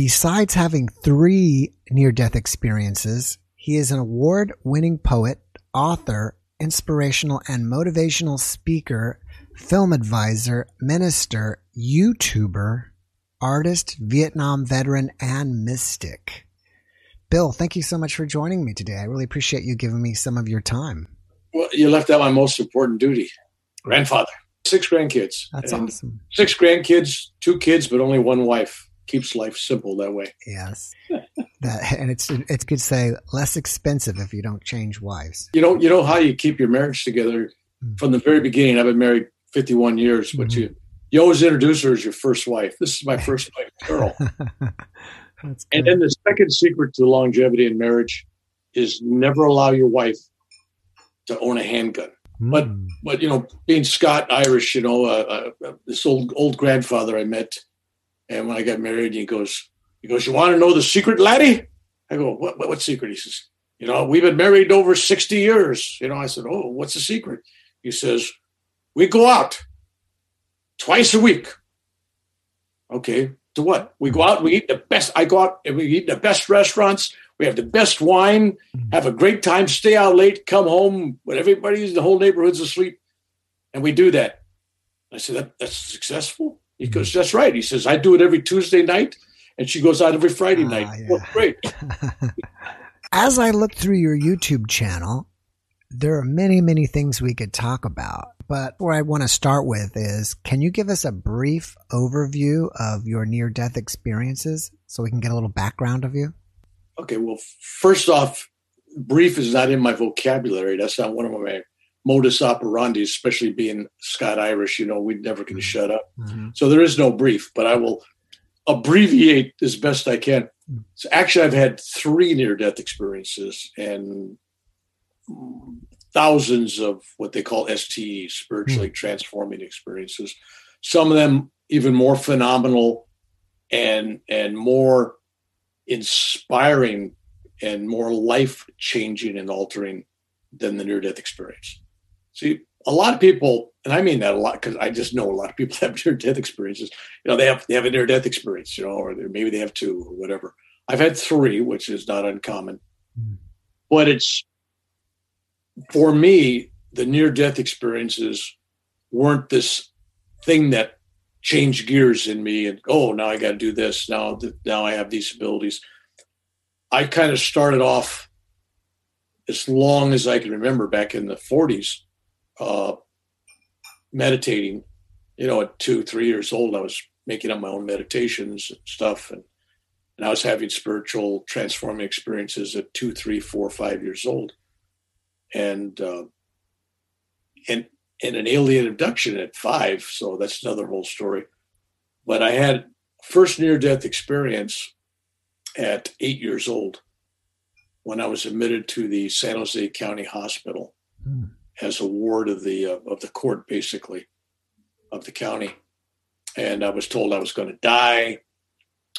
Besides having three near death experiences, he is an award winning poet, author, inspirational and motivational speaker, film advisor, minister, YouTuber, artist, Vietnam veteran, and mystic. Bill, thank you so much for joining me today. I really appreciate you giving me some of your time. Well, you left out my most important duty grandfather. Six grandkids. That's awesome. Six grandkids, two kids, but only one wife. Keeps life simple that way. Yes. that, and it's it's good to say less expensive if you don't change wives. You know, you know how you keep your marriage together Mm. from the very beginning. I've been married 51 years, but Mhm. you you always introduce her as your first wife. This is my first wife, Carol. And then the second secret to longevity in marriage is never allow your wife to own a handgun. but- Mm. But you know, being Scott Irish, you know, uh, uh, this old old grandfather I met, and when I got married, he goes, he goes, you want to know the secret, laddie? I go, what, what, what secret? He says, you know, we've been married over sixty years. You know, I said, oh, what's the secret? He says, we go out twice a week. Okay, to what? We go out, we eat the best. I go out and we eat the best restaurants. We have the best wine, mm-hmm. have a great time, stay out late, come home when everybody's the whole neighborhood's asleep, and we do that. I said, that, "That's successful." He goes, "That's right." He says, "I do it every Tuesday night, and she goes out every Friday Ah, night." yeah. Well, great. As I look through your YouTube channel, there are many, many things we could talk about. But where I want to start with is can you give us a brief overview of your near death experiences so we can get a little background of you? Okay. Well, first off, brief is not in my vocabulary. That's not one of my modus operandi, especially being Scott Irish. You know, we'd never get to mm-hmm. shut up. Mm-hmm. So there is no brief, but I will abbreviate as best I can. Mm. So actually, I've had three near death experiences and thousands of what they call STEs, spiritually mm. transforming experiences. Some of them even more phenomenal and and more inspiring and more life changing and altering than the near death experience. See, a lot of people, and I mean that a lot because I just know a lot of people have near death experiences. You know, they have they have a near death experience, you know, or maybe they have two or whatever. I've had three, which is not uncommon, Mm. but it's for me the near death experiences weren't this thing that changed gears in me and oh now I got to do this now th- now I have these abilities. I kind of started off as long as I can remember back in the 40s uh, meditating. You know, at two, three years old, I was making up my own meditations and stuff, and and I was having spiritual transforming experiences at two, three, four, five years old, and uh, and and an alien abduction at five. So that's another whole story. But I had first near death experience at eight years old when I was admitted to the San Jose County Hospital Hmm. As a ward of the uh, of the court, basically of the county, and I was told I was going to die.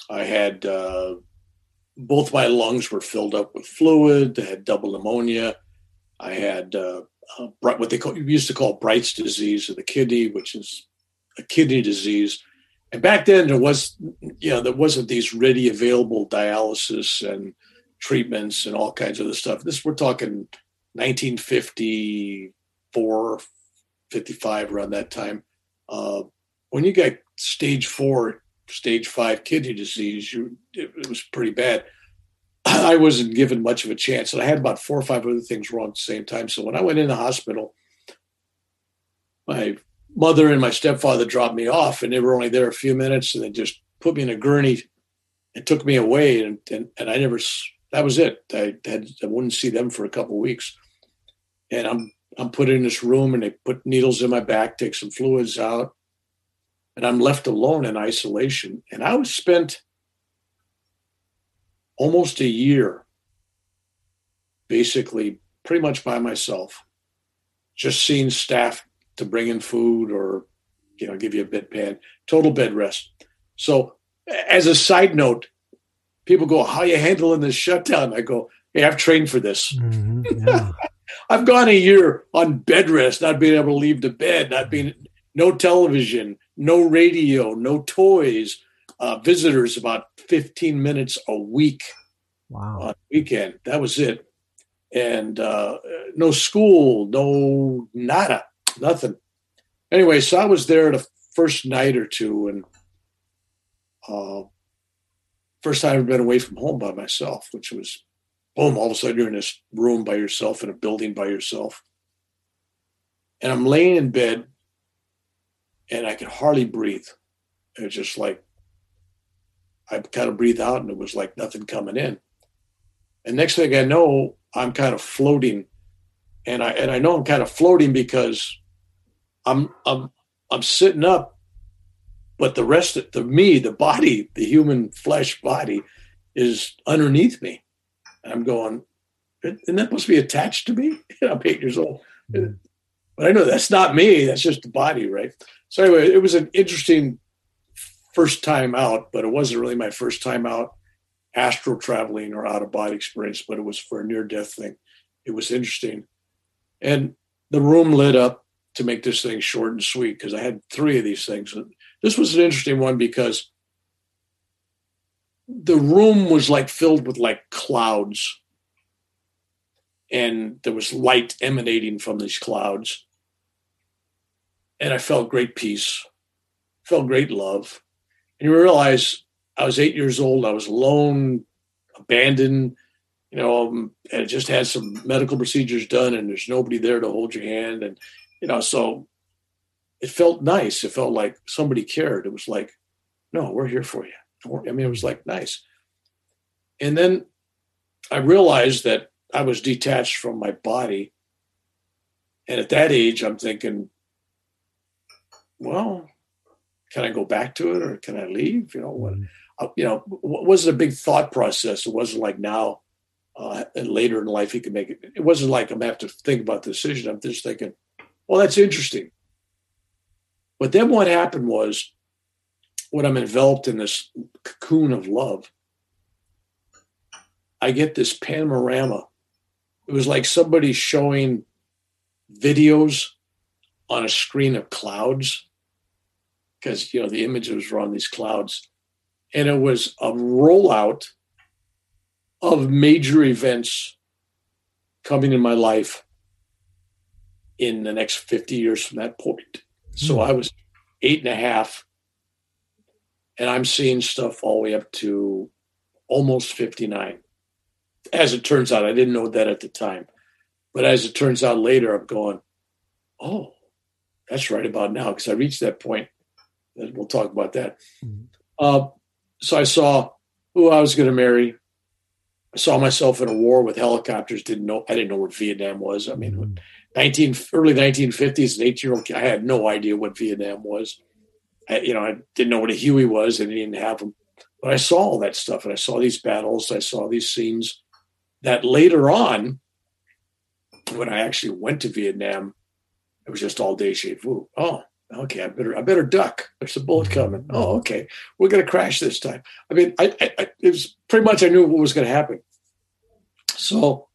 I had uh, both my lungs were filled up with fluid. I had double pneumonia. I had uh, uh, what they call, used to call Bright's disease of the kidney, which is a kidney disease. And back then there was, you know, there wasn't these ready available dialysis and treatments and all kinds of other stuff. This we're talking 1954, 55, around that time. Uh, when you got stage four, stage five kidney disease, you it, it was pretty bad. I wasn't given much of a chance, and I had about four or five other things wrong at the same time. So when I went in the hospital, my mother and my stepfather dropped me off, and they were only there a few minutes, and they just put me in a gurney and took me away, and and, and I never. That was it. I had I wouldn't see them for a couple of weeks, and I'm I'm put in this room, and they put needles in my back, take some fluids out, and I'm left alone in isolation. And I was spent almost a year, basically pretty much by myself, just seeing staff to bring in food or, you know, give you a bedpan, total bed rest. So as a side note, people go, how you handling this shutdown? I go, hey, I've trained for this. Mm-hmm, yeah. I've gone a year on bed rest, not being able to leave the bed, not being no television, no radio, no toys, uh, visitors about 15 minutes a week. Wow. On weekend. That was it. And uh, no school, no nada, nothing. Anyway, so I was there the first night or two and uh, first time I've been away from home by myself, which was boom, all of a sudden you're in this room by yourself in a building by yourself. And I'm laying in bed and I could hardly breathe. It was just like I kind of breathe out and it was like nothing coming in. And next thing I know, I'm kind of floating. And I and I know I'm kind of floating because I'm I'm I'm sitting up, but the rest of the me, the body, the human flesh body, is underneath me. And I'm going, isn't that supposed to be attached to me? I'm eight years old. Mm-hmm. But I know that's not me. That's just the body, right? So anyway, it was an interesting first time out, but it wasn't really my first time out astral traveling or out of body experience, but it was for a near death thing. It was interesting. And the room lit up to make this thing short and sweet because I had three of these things. This was an interesting one because the room was like filled with like clouds. And there was light emanating from these clouds. And i felt great peace. Felt great love. And you realize i was eight years old. I was alone abandoned. You know um, and just had some medical procedures done and there's nobody there to hold your hand. And you know so it felt nice. It felt like somebody cared. It was like no we're here for you I mean, it was like nice. And then I realized that I was detached from my body. And at that age, I'm thinking, well, can I go back to it or can I leave? You know, what, uh, you know, it wasn't a big thought process. It wasn't like now uh, and later in life, he could make it. It wasn't like I'm going to have to think about the decision. I'm just thinking, well, that's interesting. But then what happened was when I'm enveloped in this cocoon of love, I get this panorama. It was like somebody showing videos on a screen of clouds because you know the images were on these clouds and it was a rollout of major events coming in my life in the next 50 years from that point so hmm. i was eight and a half and I'm seeing stuff all the way up to almost 59. As it turns out, I didn't know that at the time, but as it turns out later, I'm going, oh, that's right about now because I reached that point. And we'll talk about that. Mm-hmm. Uh, so I saw who I was going to marry. I saw myself in a war with helicopters. Didn't know I didn't know what Vietnam was. I mean, mm-hmm. 19 early 1950s, an eight year old I had no idea what Vietnam was. You know, I didn't know what a Huey was and I didn't have them. But I saw all that stuff and I saw these battles, I saw these scenes that later on, when I actually went to Vietnam, it was just all deja vu. Oh, okay, I better I better duck. There's a bullet coming. Oh, okay, we're gonna crash this time. I mean, I, I, it was pretty much I knew what was gonna happen. So,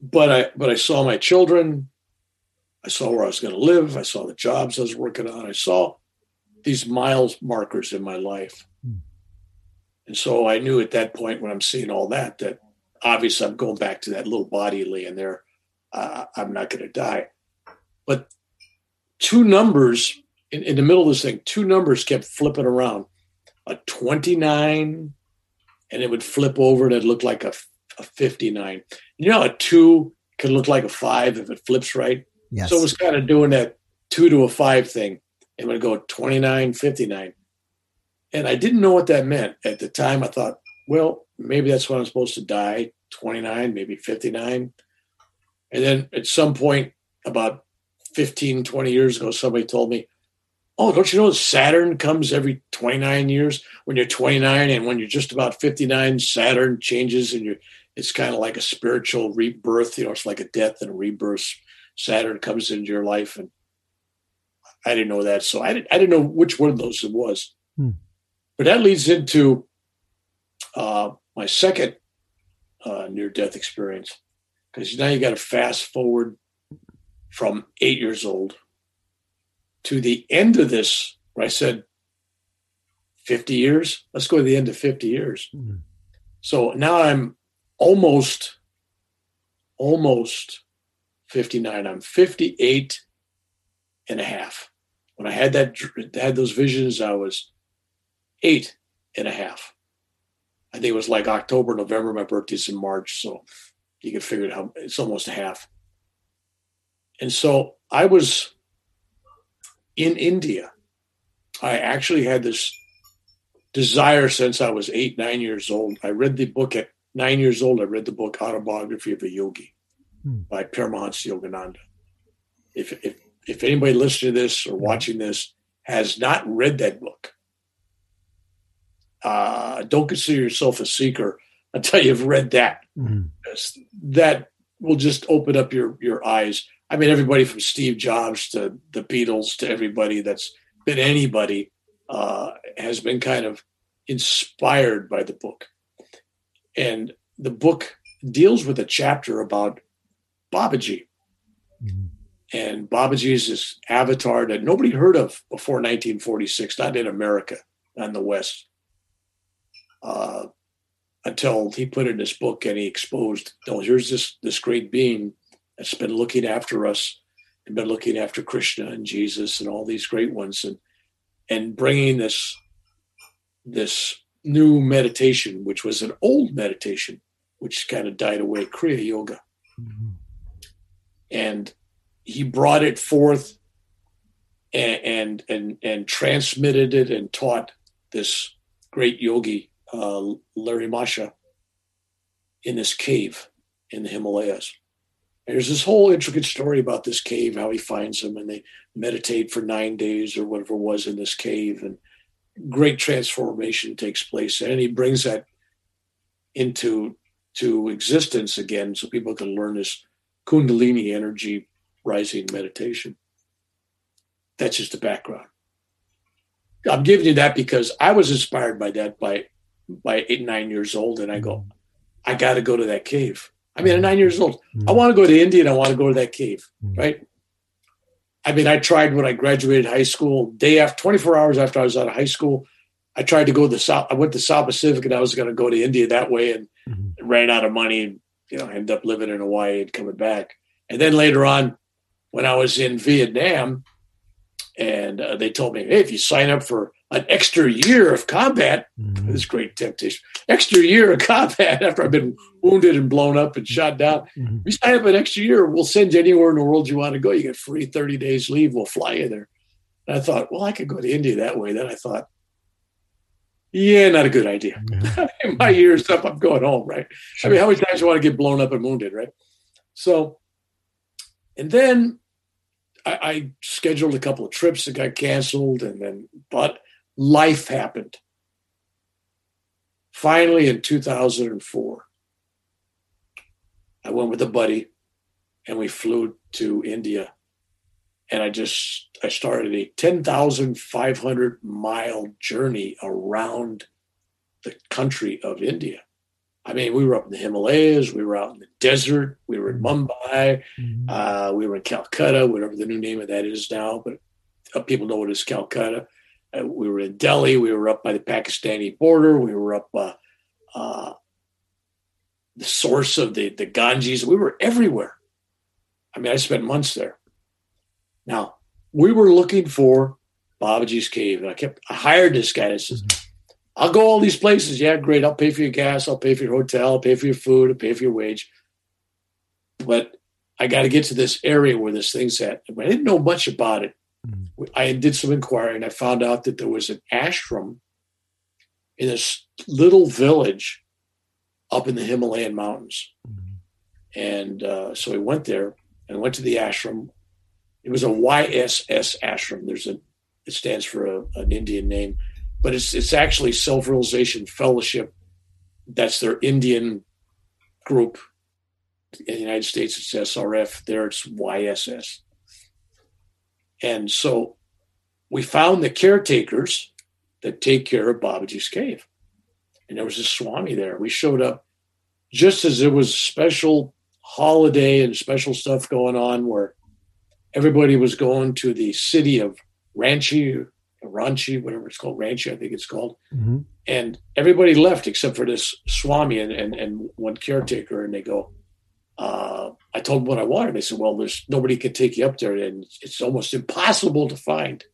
but I but I saw my children. I saw where I was to live. I saw the jobs I was working on. I saw these miles markers in my life. Hmm. And so I knew at that point when I'm seeing all that, that obviously I'm going back to that little body laying there. Uh, I'm not going to die. But two numbers in, in, the middle of this thing, two numbers kept flipping around a 29, and it would flip over and it looked like a, a 59. You know, a two can look like a five if it flips right. Yes. So it was kind of doing that two to a five thing and would go 29, 59. And I didn't know what that meant at the time. I thought, well, maybe that's when I'm supposed to die 29, maybe 59. And then at some point, about 15, 20 years ago, somebody told me, oh, don't you know Saturn comes every 29 years? When you're 29 and when you're just about 59, Saturn changes and you're, it's kind of like a spiritual rebirth. You know, it's like a death and a rebirth. Saturn comes into your life. And I didn't know that. So I didn't, I didn't know which one of those it was. Hmm. But that leads into uh, my second uh, near death experience. Because now you got to fast forward from eight years old to the end of this, where I said 50 years. Let's go to the end of 50 years. Mm-hmm. So now I'm almost, almost 59. I'm 58 and a half. When I had that had those visions, I was eight and a half. I think it was like October, November. My birthday's in March, so you can figure it out. It's almost a half. And so I was in India. I actually had this desire since I was eight, nine years old. I read the book at nine years old. I read the book Autobiography of a Yogi hmm. by Paramahansa Yogananda. If, if, if anybody listening to this or watching this has not read that book, uh, don't consider yourself a seeker until you've read that. Mm-hmm. That will just open up your, your eyes I mean, everybody from Steve Jobs to the Beatles to everybody that's been anybody uh, has been kind of inspired by the book. And the book deals with a chapter about Babaji. Mm-hmm. And Babaji is this avatar that nobody heard of before 1946, not in America, not in the West, uh, until he put in his book and he exposed, oh, here's this, this great being that's been looking after us and been looking after Krishna and Jesus and all these great ones and and bringing this this new meditation, which was an old meditation, which kind of died away, Kriya Yoga. Mm-hmm. And he brought it forth and, and and and transmitted it and taught this great yogi, uh, Lahiri Mahasaya, in this cave in the Himalayas. There's this whole intricate story about this cave, how he finds them, and they meditate for nine days or whatever was in this cave, and great transformation takes place, and he brings that into to existence again, so people can learn this Kundalini energy rising meditation. That's just the background. I'm giving you that because I was inspired by that by by eight nine years old, and I go, I got to go to that cave. I mean, at nine years old, mm-hmm. I want to go to India and I want to go to that cave, mm-hmm. right? I mean, I tried when I graduated high school, day after 24 hours after I was out of high school, I tried to go to the South. I went to South Pacific and I was going to go to India that way and mm-hmm. ran out of money and, you know, ended up living in Hawaii and coming back. And then later on, when I was in Vietnam, and uh, they told me, hey, if you sign up for an extra year of combat, mm-hmm. this great temptation, extra year of combat after I've been wounded and blown up and shot down. Mm-hmm. You sign up an extra year, we'll send you anywhere in the world you want to go. You get free 30 days leave, we'll fly you there. And I thought, well, I could go to India that way. Then I thought, yeah, not a good idea. Mm-hmm. My year's up, I'm going home, right? Sure. I mean, how many times do you want to get blown up and wounded, right? So, and then I, I scheduled a couple of trips that got canceled, and then but life happened. Finally, in 2004, I went with a buddy, and we flew to India, and I just I started a 10,500 mile journey around the country of India. I mean, we were up in the Himalayas, we were out in the desert, we were in mm-hmm. Mumbai, mm-hmm. uh, we were in Calcutta, whatever the new name of that is now, but uh, people know it as Calcutta. Uh, we were in Delhi, we were up by the Pakistani border, we were up uh, uh, the source of the, the Ganges, we were everywhere. I mean, I spent months there. Now, we were looking for Babaji's cave, and I kept, I hired this guy that says, mm-hmm I'll go all these places. Yeah, great. I'll pay for your gas. I'll pay for your hotel. I'll pay for your food. I'll pay for your wage. But I got to get to this area where this thing's at. I didn't know much about it. Mm-hmm. I did some inquiry and I found out that there was an ashram in this little village up in the Himalayan mountains. Mm-hmm. And uh, so we went there and went to the ashram. It was a YSS ashram. There's a it stands for a, an Indian name, but it's it's actually Self Realization Fellowship. That's their Indian group. In the United States, it's SRF. There, it's YSS. And so we found the caretakers that take care of Babaji's cave. And there was a Swami there. We showed up just as it was a special holiday and special stuff going on where everybody was going to the city of Ranchi, Ranchi, whatever it's called, Ranchi, I think it's called. Mm-hmm. And everybody left except for this Swami and, and, and one caretaker. And they go, uh, I told them what I wanted. They said, well, there's nobody can take you up there and it's almost impossible to find.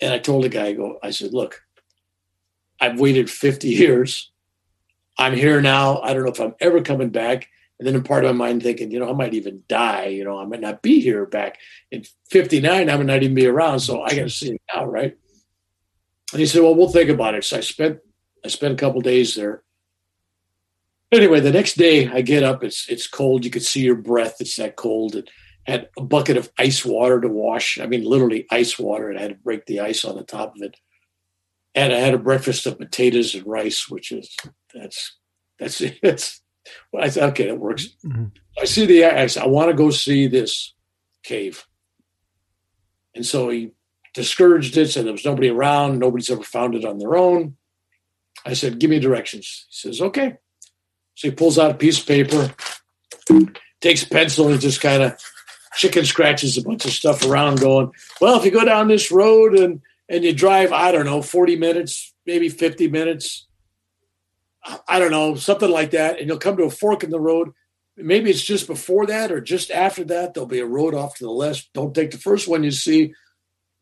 And I told the guy, I go, I said, look, I've waited 50 years. I'm here now. I don't know if I'm ever coming back. And then in part of my mind thinking, you know, I might even die. You know, I might not be here back in 59. I might not even be around. So I got to see it now, right? And he said, well, we'll think about it. So I spent, I spent a couple days there. Anyway, the next day I get up. It's it's cold. You could see your breath. It's that cold. And had a bucket of ice water to wash. I mean, literally ice water. And I had to break the ice on the top of it. And I had a breakfast of potatoes and rice, which is that's that's it's. Well, I said, okay, that works. Mm-hmm. I see the. I said, I want to go see this cave. And so he discouraged it, said there was nobody around. Nobody's ever found it on their own. I said, give me directions. He says, okay. So he pulls out a piece of paper, takes a pencil, and just kind of chicken scratches a bunch of stuff around, going, well, if you go down this road and and you drive, I don't know, 40 minutes, maybe 50 minutes, I don't know, something like that, and you'll come to a fork in the road. Maybe it's just before that or just after that. There'll be a road off to the left. Don't take the first one you see.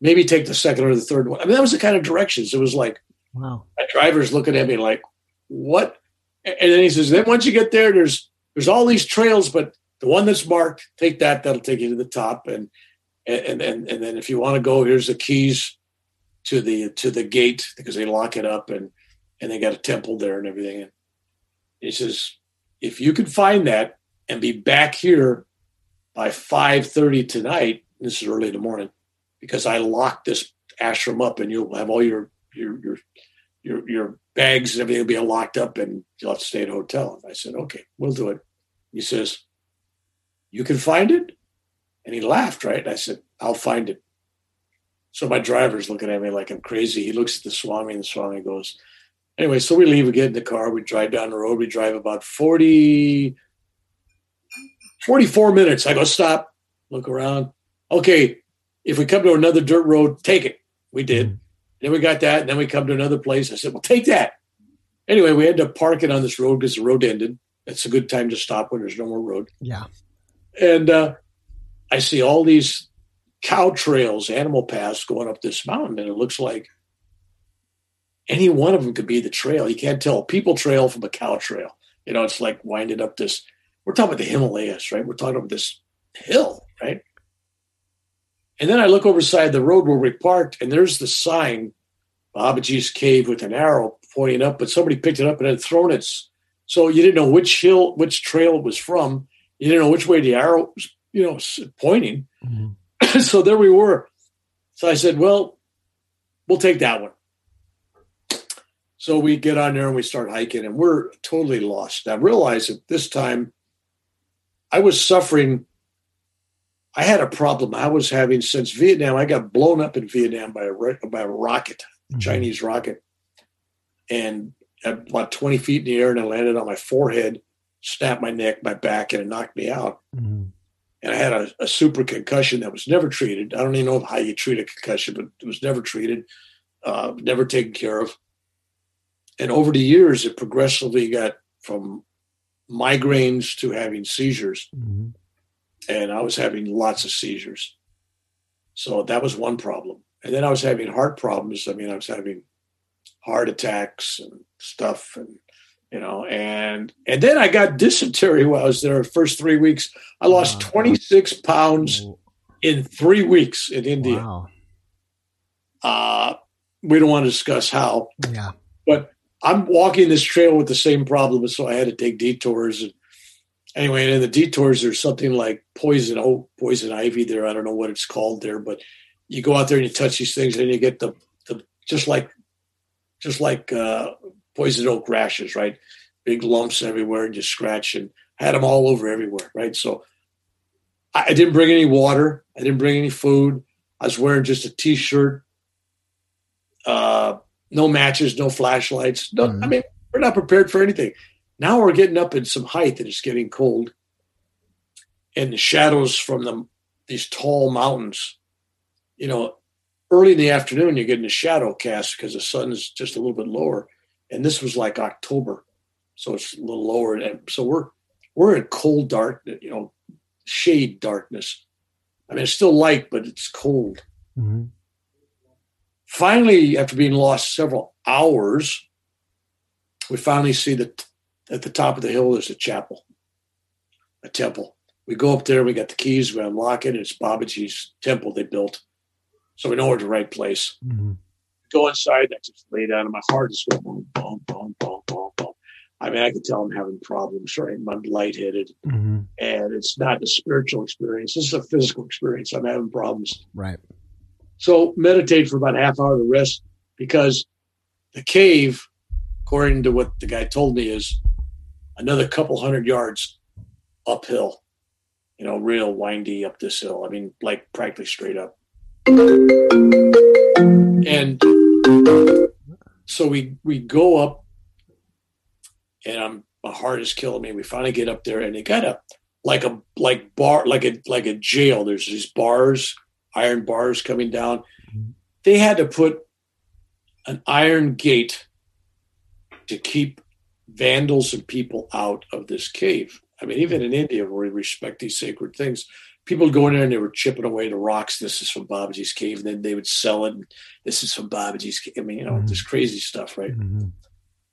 Maybe take the second or the third one. I mean, that was the kind of directions. It was like, wow. My driver's looking at me like, what? And then he says, then once you get there, there's there's all these trails, but the one that's marked, take that. That'll take you to the top. And and and and then if you want to go, here's the keys to the to the gate because they lock it up and and they got a temple there and everything. And he says, if you could find that and be back here by five thirty tonight, this is early in the morning, because I locked this ashram up, and you'll have all your your your your, your bags and everything will be locked up, and you'll have to stay at a hotel. And I said, okay, we'll do it. He says, you can find it, and he laughed. Right? And I said, I'll find it. So my driver's looking at me like I'm crazy. He looks at the Swami, and the Swami goes, Anyway, so we leave, we get in the car, we drive down the road, we drive about 40, 44 minutes. I go, stop, look around. Okay, if we come to another dirt road, take it. We did. Mm-hmm. Then we got that, and then we come to another place. I said, well, take that. Anyway, we had to park it on this road because the road ended. It's a good time to stop when there's no more road. Yeah. And uh, I see all these cow trails, animal paths going up this mountain, and it looks like any one of them could be the trail. You can't tell a people trail from a cow trail. You know, it's like winding up this. We're talking about the Himalayas, right? We're talking about this hill, right? And then I look over the side of the road where we parked, and there's the sign, Babaji's Cave with an arrow pointing up, but somebody picked it up and had thrown it. So you didn't know which hill, which trail it was from. You didn't know which way the arrow was, you know, pointing. Mm-hmm. so there we were. So I said, well, we'll take that one. So we get on there and we start hiking, and we're totally lost. I realize at this time I was suffering. I had a problem I was having since Vietnam. I got blown up in Vietnam by a by a rocket, mm-hmm. Chinese rocket, and about twenty feet in the air, and I landed on my forehead, snapped my neck, my back, and it knocked me out. Mm-hmm. And I had a, a, super concussion that was never treated. I don't even know how you treat a concussion, but it was never treated, uh, never taken care of and over the years, it progressively got from migraines to having seizures. Mm-hmm. And I was having lots of seizures. So that was one problem. And then I was having heart problems. I mean, I was having heart attacks and stuff and you know and and then i got dysentery while i was there the first three weeks i lost wow. 26 pounds in three weeks in india wow. uh we don't want to discuss how yeah but I'm walking this trail with the same problem, so I had to take detours. And anyway, and in the detours, there's something like poison oak, poison ivy there. I don't know what it's called there, but you go out there and you touch these things and you get the, the just like just like uh, poison oak rashes, right? Big lumps everywhere and you scratch and had them all over everywhere, right? So I, didn't bring any water. I didn't bring any food. I was wearing just a t-shirt, uh, no matches, no flashlights. No, mm-hmm. I mean, we're not prepared for anything. Now we're getting up in some height and it's getting cold. And the shadows from the, these tall mountains, you know, early in the afternoon, you're getting a shadow cast because the sun's just a little bit lower. And this was like October. So it's a little lower. And so we're, we're in cold dark, you know, shade darkness. I mean, it's still light, but it's cold. Mm-hmm. Finally, after being lost several hours, we finally see that at the top of the hill there's a chapel, a temple. We go up there, we got the keys, we unlock it, it's Babaji's temple they built. So we know we're the right place. Mm-hmm. Go inside, I just lay down, and my heart is going boom, boom, boom, boom, boom, boom. I mean, I can tell I'm having problems, right? I'm lightheaded. Mm-hmm. And it's not a spiritual experience. This is a physical experience. I'm having problems. Right. So meditate for about half hour to rest because the cave, according to what the guy told me, is another couple hundred yards uphill, you know, real windy up this hill. I mean, like practically straight up. And so we we go up and I'm my heart is killing me. We finally get up there and they got a like a like bar like a like a jail. There's these bars, iron bars coming down. They had to put an iron gate to keep vandals and people out of this cave. I mean, even in India, where we respect these sacred things, people go in there and they were chipping away the rocks. This is from Babaji's cave, and then they would sell it. this is from Babaji's cave. I mean, you know, mm-hmm. this crazy stuff, right? Mm-hmm.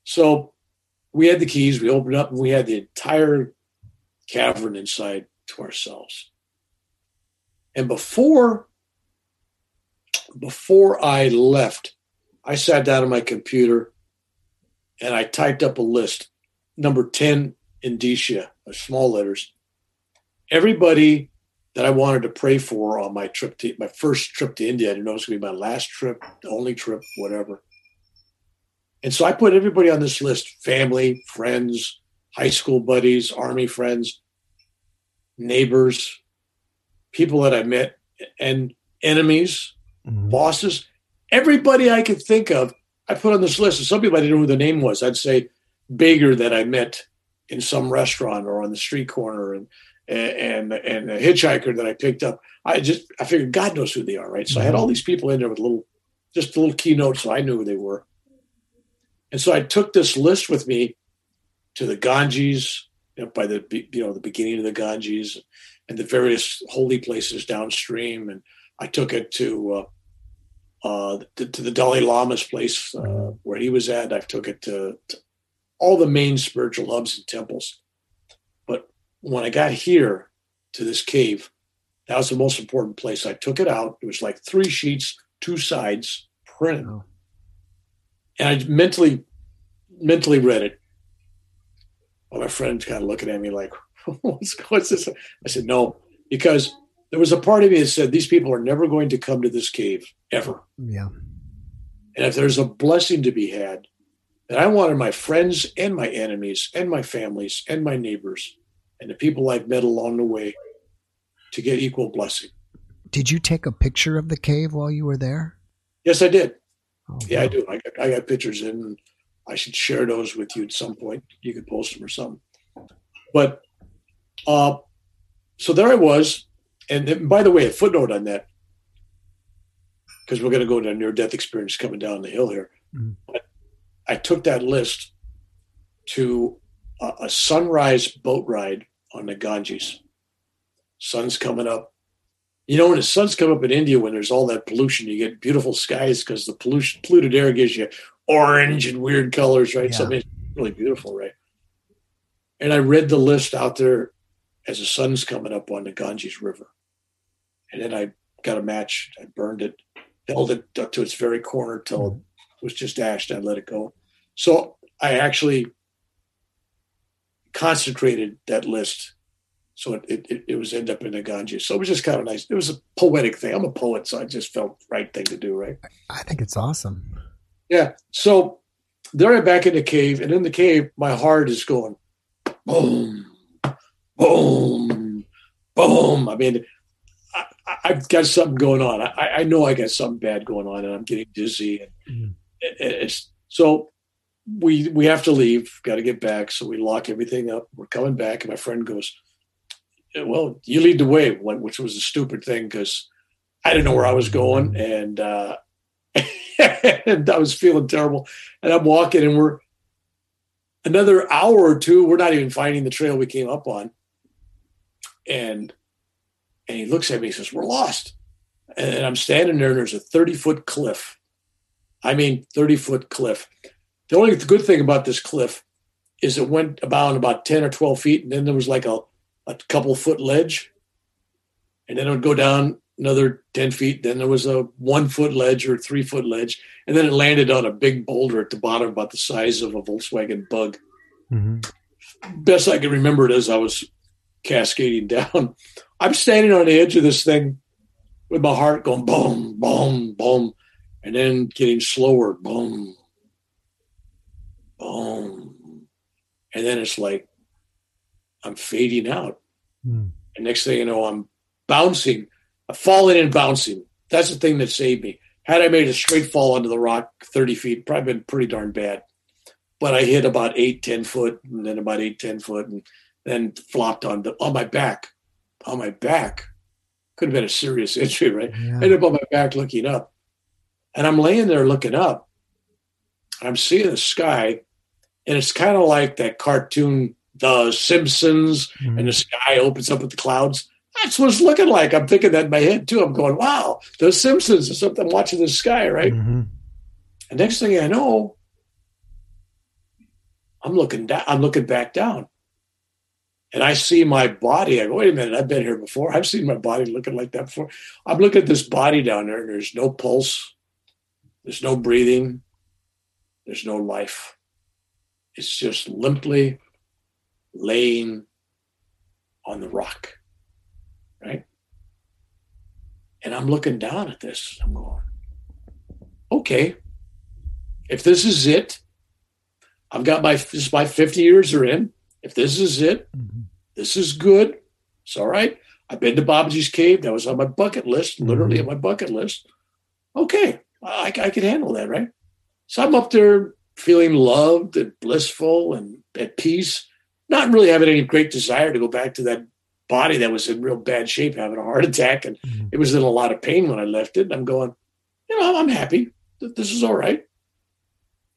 So we had the keys. We opened up, and we had the entire cavern inside to ourselves. And before before I left, I sat down on my computer and I typed up a list, number 10 indicia, small letters. Everybody that I wanted to pray for on my trip to my first trip to India. I didn't know it was to be my last trip, the only trip, whatever. And so I put everybody on this list family, friends, high school buddies, army friends, neighbors, people that I met, and enemies, mm-hmm. bosses, everybody I could think of I put on this list, and some people I didn't know who the name was. I'd say beggar that I met in some restaurant or on the street corner, and and and a hitchhiker that I picked up. I just I figured God knows who they are, right? So I had all these people in there with little, just a little keynote, so I knew who they were. And so I took this list with me to the Ganges, you know, by the you know the beginning of the Ganges, and the various holy places downstream, and I took it to uh, uh, to, to, the Dalai Lama's place uh, where he was at. I took it to, to, all the main spiritual hubs and temples. But when I got here to this cave, that was the most important place. I took it out. It was like three sheets, two sides, printed, oh. and I mentally mentally read it. Well, my friend's kind of looking at me like, what's, what's this? I said, no, because there was a part of me that said these people are never going to come to this cave ever. Yeah. And if there's a blessing to be had, then I wanted my friends and my enemies and my families and my neighbors and the people I've met along the way to get equal blessing. Did you take a picture of the cave while you were there? Yes, I did. Oh, yeah, wow. I do. I got, I got pictures in. I should share those with you at some point. You could post them or something. But uh, so there I was and by the way, a footnote on that, because we're going to go to a near death experience coming down the hill here. Mm-hmm. I took that list to a, a, sunrise boat ride on the Ganges. Sun's coming up. You know, when the sun's coming up in India, when there's all that pollution, you get beautiful skies because the pollution, polluted air gives you orange and weird colors, right? Yeah. So I mean, it's really beautiful, right? And I read the list out there as the sun's coming up on the Ganges River. And then I got a match, I burned it, held it up to its very corner till mm-hmm. it was just ashed. I let it go. So I actually consecrated that list So it, it, it was end up in the Ganges. So it was just kind of nice. It was a poetic thing. I'm a poet, so I just felt right thing to do, right? I think it's awesome. Yeah. So there I'm back in the cave, and in the cave, my heart is going boom, boom, boom. I mean, I, have got something going on. I, I, know I got something bad going on, and I'm getting dizzy. And mm. it's so we we have to leave. Got to get back. So we lock everything up. We're coming back, and my friend goes, "Well, you lead the way," which was a stupid thing because I didn't know where I was going, and uh, and I was feeling terrible. And I'm walking, and we're another hour or two. We're not even finding the trail we came up on, and and he looks at me and says, We're lost. And I'm standing there and there's a 30 foot cliff. I mean, 30 foot cliff. The only good thing about this cliff is it went about about 10 or 12 feet and then there was like a, a couple foot ledge. And then it would go down another 10 feet. Then there was a one foot ledge or three foot ledge. And then it landed on a big boulder at the bottom, about the size of a Volkswagen bug. Mm-hmm. Best I can remember it as I was cascading down. I'm standing on the edge of this thing with my heart going boom, boom, boom, and then getting slower, boom, boom. And then it's like I'm fading out. Mm. And next thing you know, I'm bouncing, I'm falling and bouncing. That's the thing that saved me. Had I made a straight fall onto the rock 30 feet, probably been pretty darn bad. But I hit about eight, 10 foot, and then about eight, 10 foot, and then flopped on the on my back, on my back. Could have been a serious injury, right? Yeah. Ended up on my back looking up. And I'm laying there looking up. I'm seeing the sky, and it's kind of like that cartoon, The Simpsons, mm-hmm. and the sky opens up with the clouds. That's what it's looking like. I'm thinking that in my head too. I'm going, wow, The Simpsons or something. I'm watching the sky, right? Mm-hmm. And next thing I know, I'm looking down. I'm looking back down, and I see my body. I go, wait a minute, I've been here before. I've seen my body looking like that before. I'm looking at this body down there, and there's no pulse, there's no breathing, there's no life. It's just limply laying on the rock, right? And I'm looking down at this. I'm going, okay, if this is it, I've got my this my 50 years are in if this is it, mm-hmm. this is good. It's all right. I've been to Babaji's cave. That was on my bucket list, literally mm-hmm. on my bucket list. Okay, I, I can handle that, right? So I'm up there feeling loved and blissful and at peace, not really having any great desire to go back to that body that was in real bad shape, having a heart attack. And mm-hmm. it was in a lot of pain when I left it. And I'm going, you know, I'm happy. This is all right.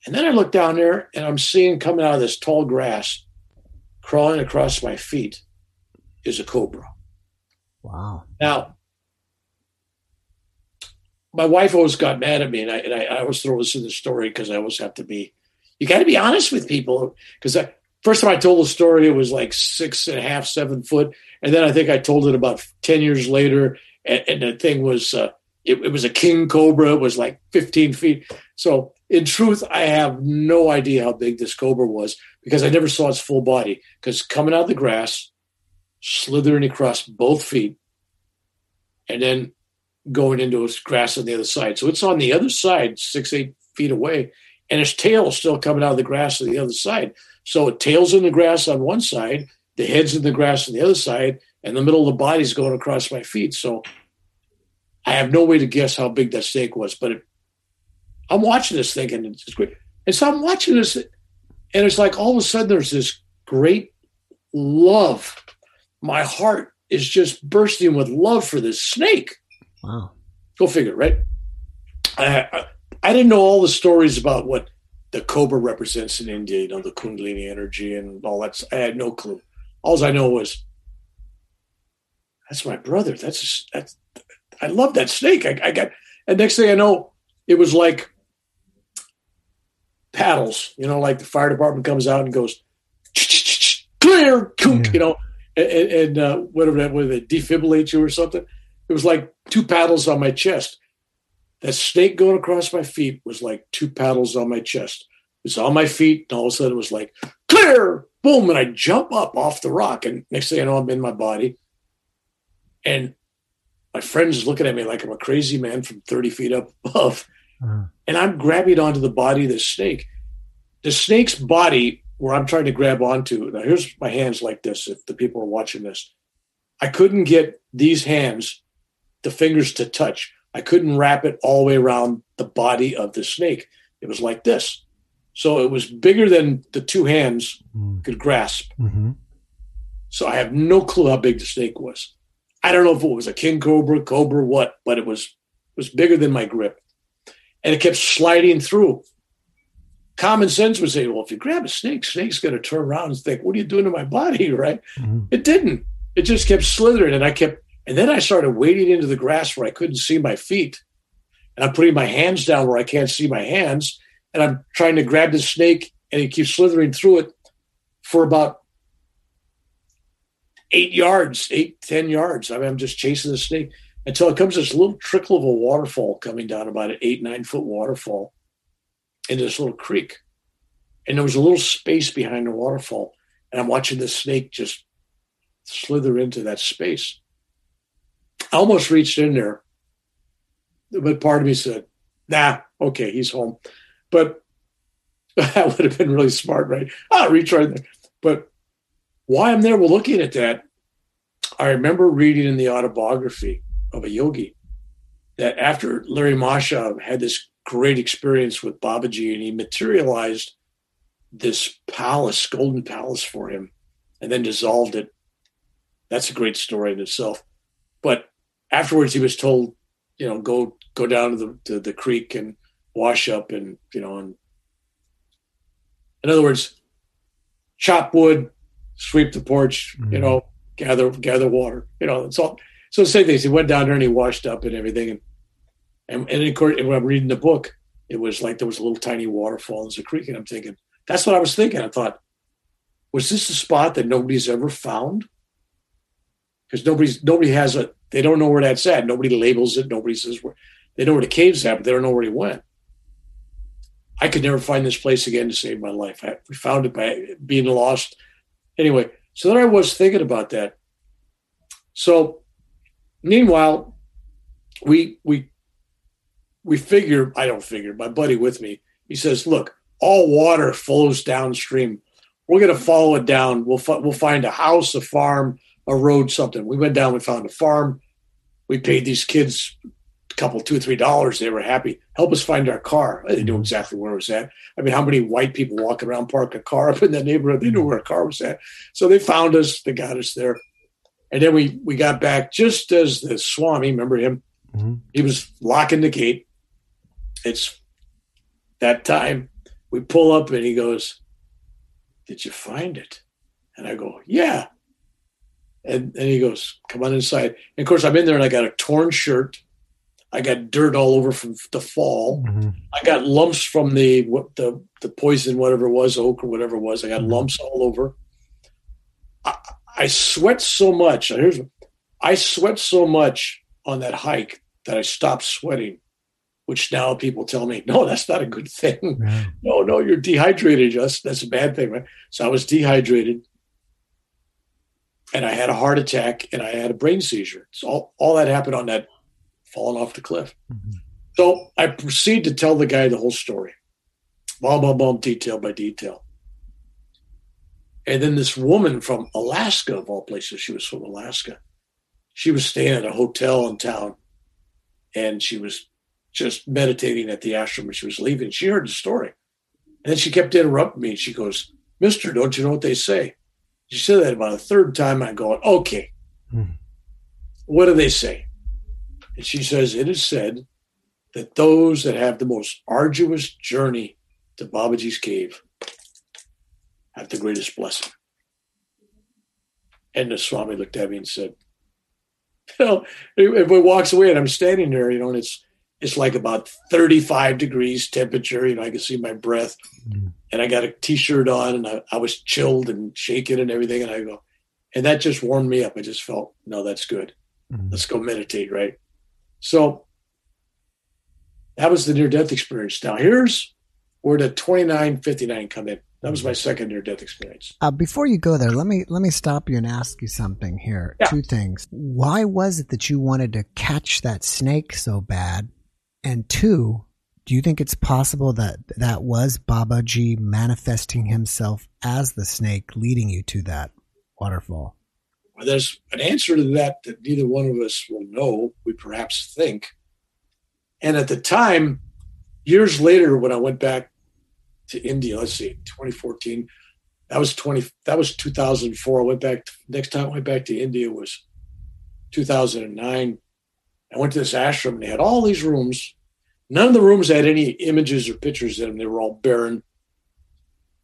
And then I look down there and I'm seeing coming out of this tall grass crawling across my feet is a cobra. Wow. Now, my wife always got mad at me, and I, and I, I always throw this in the story because I always have to be, you got to be honest with people. Because first time I told the story, it was like six and a half, seven foot. And then I think I told it about 10 years later, and, and the thing was, uh, it, it was a king cobra, it was like 15 feet. So, in truth, I have no idea how big this cobra was because I never saw its full body. Because coming out of the grass, slithering across both feet, and then going into its grass on the other side. So it's on the other side, six, eight feet away, and its tail is still coming out of the grass on the other side. So it tail's in the grass on one side, the head's in the grass on the other side, and the middle of the body's going across my feet. So I have no way to guess how big that snake was, but it, I'm watching this thing and it's great. And so I'm watching this and it's like all of a sudden there's this great love. My heart is just bursting with love for this snake. Wow. Go figure, right? I, I, I didn't know all the stories about what the cobra represents in India, you know, the Kundalini energy and all that. I had no clue. All I know was that's my brother. That's that's I love that snake. I, I got and next thing I know, it was like paddles, you know, like the fire department comes out and goes, clear, kook, you know, and, and uh, whatever that, whether they defibrillate you or something. It was like two paddles on my chest. That snake going across my feet was like two paddles on my chest. It's on my feet, and all of a sudden it was like, clear, boom, and I jump up off the rock. And next thing I know, I'm in my body. And my friend's looking at me like I'm a crazy man from 30 feet up above. Uh-huh. And I'm grabbing onto the body of the snake. The snake's body, where I'm trying to grab onto, now here's my hands like this, if the people are watching this. I couldn't get these hands, the fingers to touch. I couldn't wrap it all the way around the body of the snake. It was like this. So it was bigger than the two hands mm. could grasp. Mm-hmm. So I have no clue how big the snake was. I don't know if it was a king cobra, cobra, what, but it was it was bigger than my grip, and it kept sliding through. Common sense would say, well, if you grab a snake, snake's going to turn around and think, "What are you doing to my body?" Right? Mm-hmm. It didn't. It just kept slithering, and I kept, and then I started wading into the grass where I couldn't see my feet, and I'm putting my hands down where I can't see my hands, and I'm trying to grab the snake, and it keeps slithering through it for about eight yards, eight, ten yards. I mean, I'm just chasing the snake until it comes this little trickle of a waterfall coming down about an eight, nine foot waterfall into this little creek. And there was a little space behind the waterfall. And I'm watching the snake just slither into that space. I almost reached in there, but part of me said, nah, okay, he's home. But that would have been really smart, right? I'll reach right there. But why I'm there, we're looking at that. I remember reading in the autobiography of a yogi that after Lahiri Mahasaya had this great experience with Babaji and he materialized this palace, golden palace for him, and then dissolved it. That's a great story in itself. But afterwards, he was told, you know, go go down to the to the creek and wash up, and you know, and in other words, chop wood, sweep the porch, mm-hmm. you know, gather gather water. You know, it's all. So the same things. He went down there and he washed up and everything, and and and, of course, and when I'm reading the book, it was like there was a little tiny waterfall. There's a creek, and I'm thinking that's what I was thinking. I thought, was this a spot that nobody's ever found? Because nobody's nobody has a. They don't know where that's at. Nobody labels it. Nobody says where. They know where the cave's at, but they don't know where he went. I could never find this place again to save my life. I, we found it by being lost Anyway, so then I was thinking about that. So meanwhile, we we we figure, I don't figure, my buddy with me, he says, look, all water flows downstream. We're going to follow it down. We'll, we'll find a house, a farm, a road, something. We went down, we found a farm. We paid these kids a couple, two three dollars. They were happy. Help us find our car. They knew exactly where it was at. I mean, how many white people walk around, park a car up in that neighborhood? They knew where a car was at. So they found us. They got us there. And then we we got back just as the Swami, remember him? Mm-hmm. He was locking the gate. It's that time. We pull up and he goes, Did you find it? And I go, Yeah. And, and he goes, Come on inside. And of course, I'm in there and I got a torn shirt I got dirt all over from the fall. Mm-hmm. I got lumps from the what the the poison, whatever it was, oak or whatever it was. I got mm-hmm. lumps all over. I, I sweat so much. Here's I sweat so much on that hike that I stopped sweating, which now people tell me, no, that's not a good thing. No, no, you're dehydrated. Just that's a bad thing, right? So I was dehydrated, and I had a heart attack, and I had a brain seizure. So all all that happened on that falling off the cliff. Mm-hmm. So I proceed to tell the guy the whole story, blah, blah, blah, detail by detail. And then this woman from Alaska, of all places, she was from Alaska. She was staying at a hotel in town and she was just meditating at the ashram when she was leaving. She heard the story. And then she kept interrupting me. She goes, Mister, don't you know what they say? She said that about a third time. I'm going, okay. Hmm. What do they say? And she says, It is said that those that have the most arduous journey to Babaji's cave have the greatest blessing. And the Swami looked at me and said, You know, everybody walks away and I'm standing there, you know, and it's it's like about 35 degrees temperature. You know, I can see my breath. Mm. And I got a t-shirt on and I, I was chilled and shaking and everything. And I go, and that just warmed me up. I just felt, no, that's good. Mm. Let's go meditate, right? So that was the near death experience. Now here's where the 2959 come in. That was my second near death experience. Uh, before you go there, let me let me stop you and ask you something here. Yeah. Two things. Why was it that you wanted to catch that snake so bad? And two, do you think it's possible that that was Babaji manifesting himself as the snake, leading you to that waterfall? Well, there's an answer to that that neither one of us will know. We perhaps think. And at the time, years later, when I went back to India, let's see, 2014, that was 20, that was 2004. I went back, next time I went back to India was 2009. I went to this ashram and they had all these rooms. None of the rooms had any images or pictures in them. They were all barren.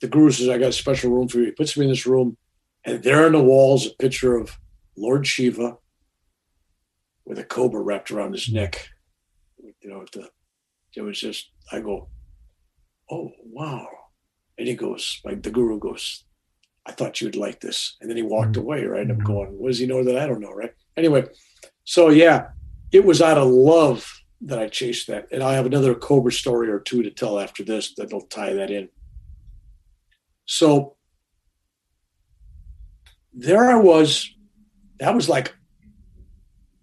The guru says, I got a special room for you. He puts me in this room and there on the walls, a picture of Lord Shiva with a cobra wrapped around his neck. You know, the, it was just, I go, oh, wow. And he goes, like the guru goes, I thought you'd like this. And then he walked Mhm. away, right? I'm Mhm. going, what does he know that I don't know, right? Anyway, so yeah, it was out of love that I chased that. And I have another cobra story or two to tell after this that'll tie that in. So there I was. That was like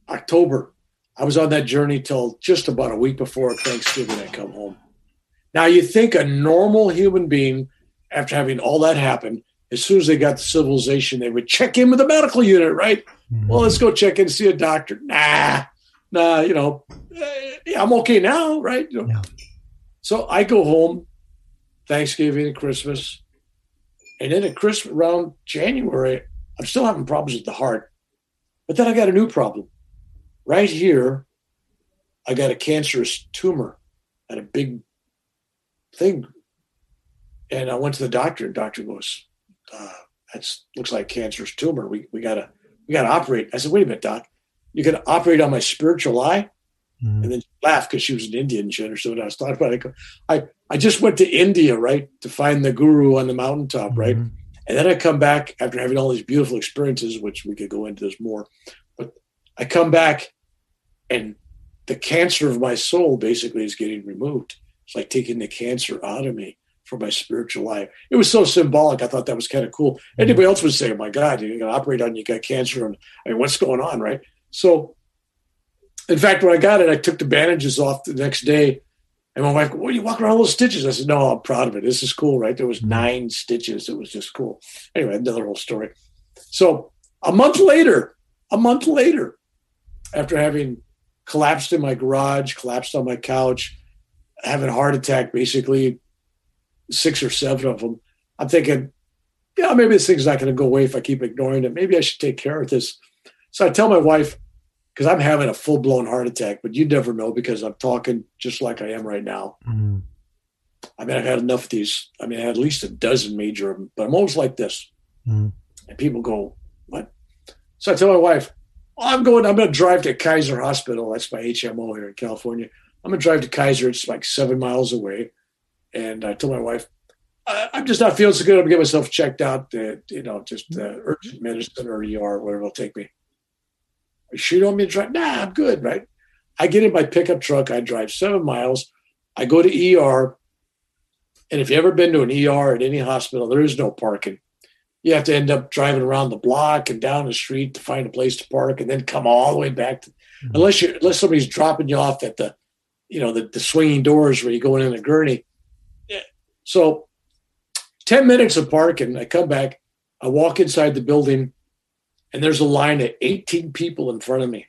October. I was on that journey till just about a week before Thanksgiving. I come home. Now you think a normal human being, after having all that happen, as soon as they got to civilization, they would check in with the medical unit, right? Well, let's go check in and see a doctor. Nah, nah, you know, eh, yeah, I'm okay now, right? You know. Yeah. So I go home, Thanksgiving and Christmas, and then at Christmas around January, I'm still having problems with the heart, but then I got a new problem. Right here, I got a cancerous tumor and a big thing, and I went to the doctor. and Doctor goes, uh, "That's looks like cancerous tumor. We we gotta we gotta operate." I said, "Wait a minute, doc. You can operate on my spiritual eye?" Mhm. and then she laughed because she was an Indian she understood what I was talking about. I, go, I, I just went to India, right, to find the guru on the mountaintop, right? Mhm. And then I come back after having all these beautiful experiences, which we could go into this more. But I come back and the cancer of my soul basically is getting removed. It's like taking the cancer out of me for my spiritual life. It was so symbolic. I thought that was kind of cool. Anybody else would say, oh my God, you're going to operate on, you got cancer. And I mean, what's going on, right? So, in fact, when I got it, I took the bandages off the next day. And my wife, what are you walking around with those stitches? I said, no, I'm proud of it. This is cool, right? There was Mhm. nine stitches. It was just cool. Anyway, another whole story. So a month later, a month later, after having collapsed in my garage, collapsed on my couch, having a heart attack, basically six or seven of them, I'm thinking, yeah, maybe this thing's not going to go away if I keep ignoring it. Maybe I should take care of this. So I tell my wife, because I'm having a full blown heart attack, but you never know because I'm talking just like I am right now. Mhm. I mean, I've had enough of these. I mean, I had at least a dozen major, of them, but I'm always like this. Mhm. And people go, What? So I tell my wife, "Oh, I'm going, I'm going to drive to Kaiser Hospital. That's my HMO here in California. I'm going to drive to Kaiser. It's like seven miles away. And I told my wife, I, I'm just not feeling so good. I'm going to get myself checked out, uh, you know, just uh, urgent medicine or ER, whatever it'll take me. Are you sure you don't want me to drive? Nah, I'm good, right? I get in my pickup truck. I drive seven miles. I go to ER. And if you've ever been to an ER at any hospital, there is no parking. You have to end up driving around the block and down the street to find a place to park and then come all the way back to, Mhm. unless you unless somebody's dropping you off at the you know the, the swinging doors where you go in a gurney. Yeah. So 10 minutes of parking, I come back, I walk inside the building, and there's a line of 18 people in front of me.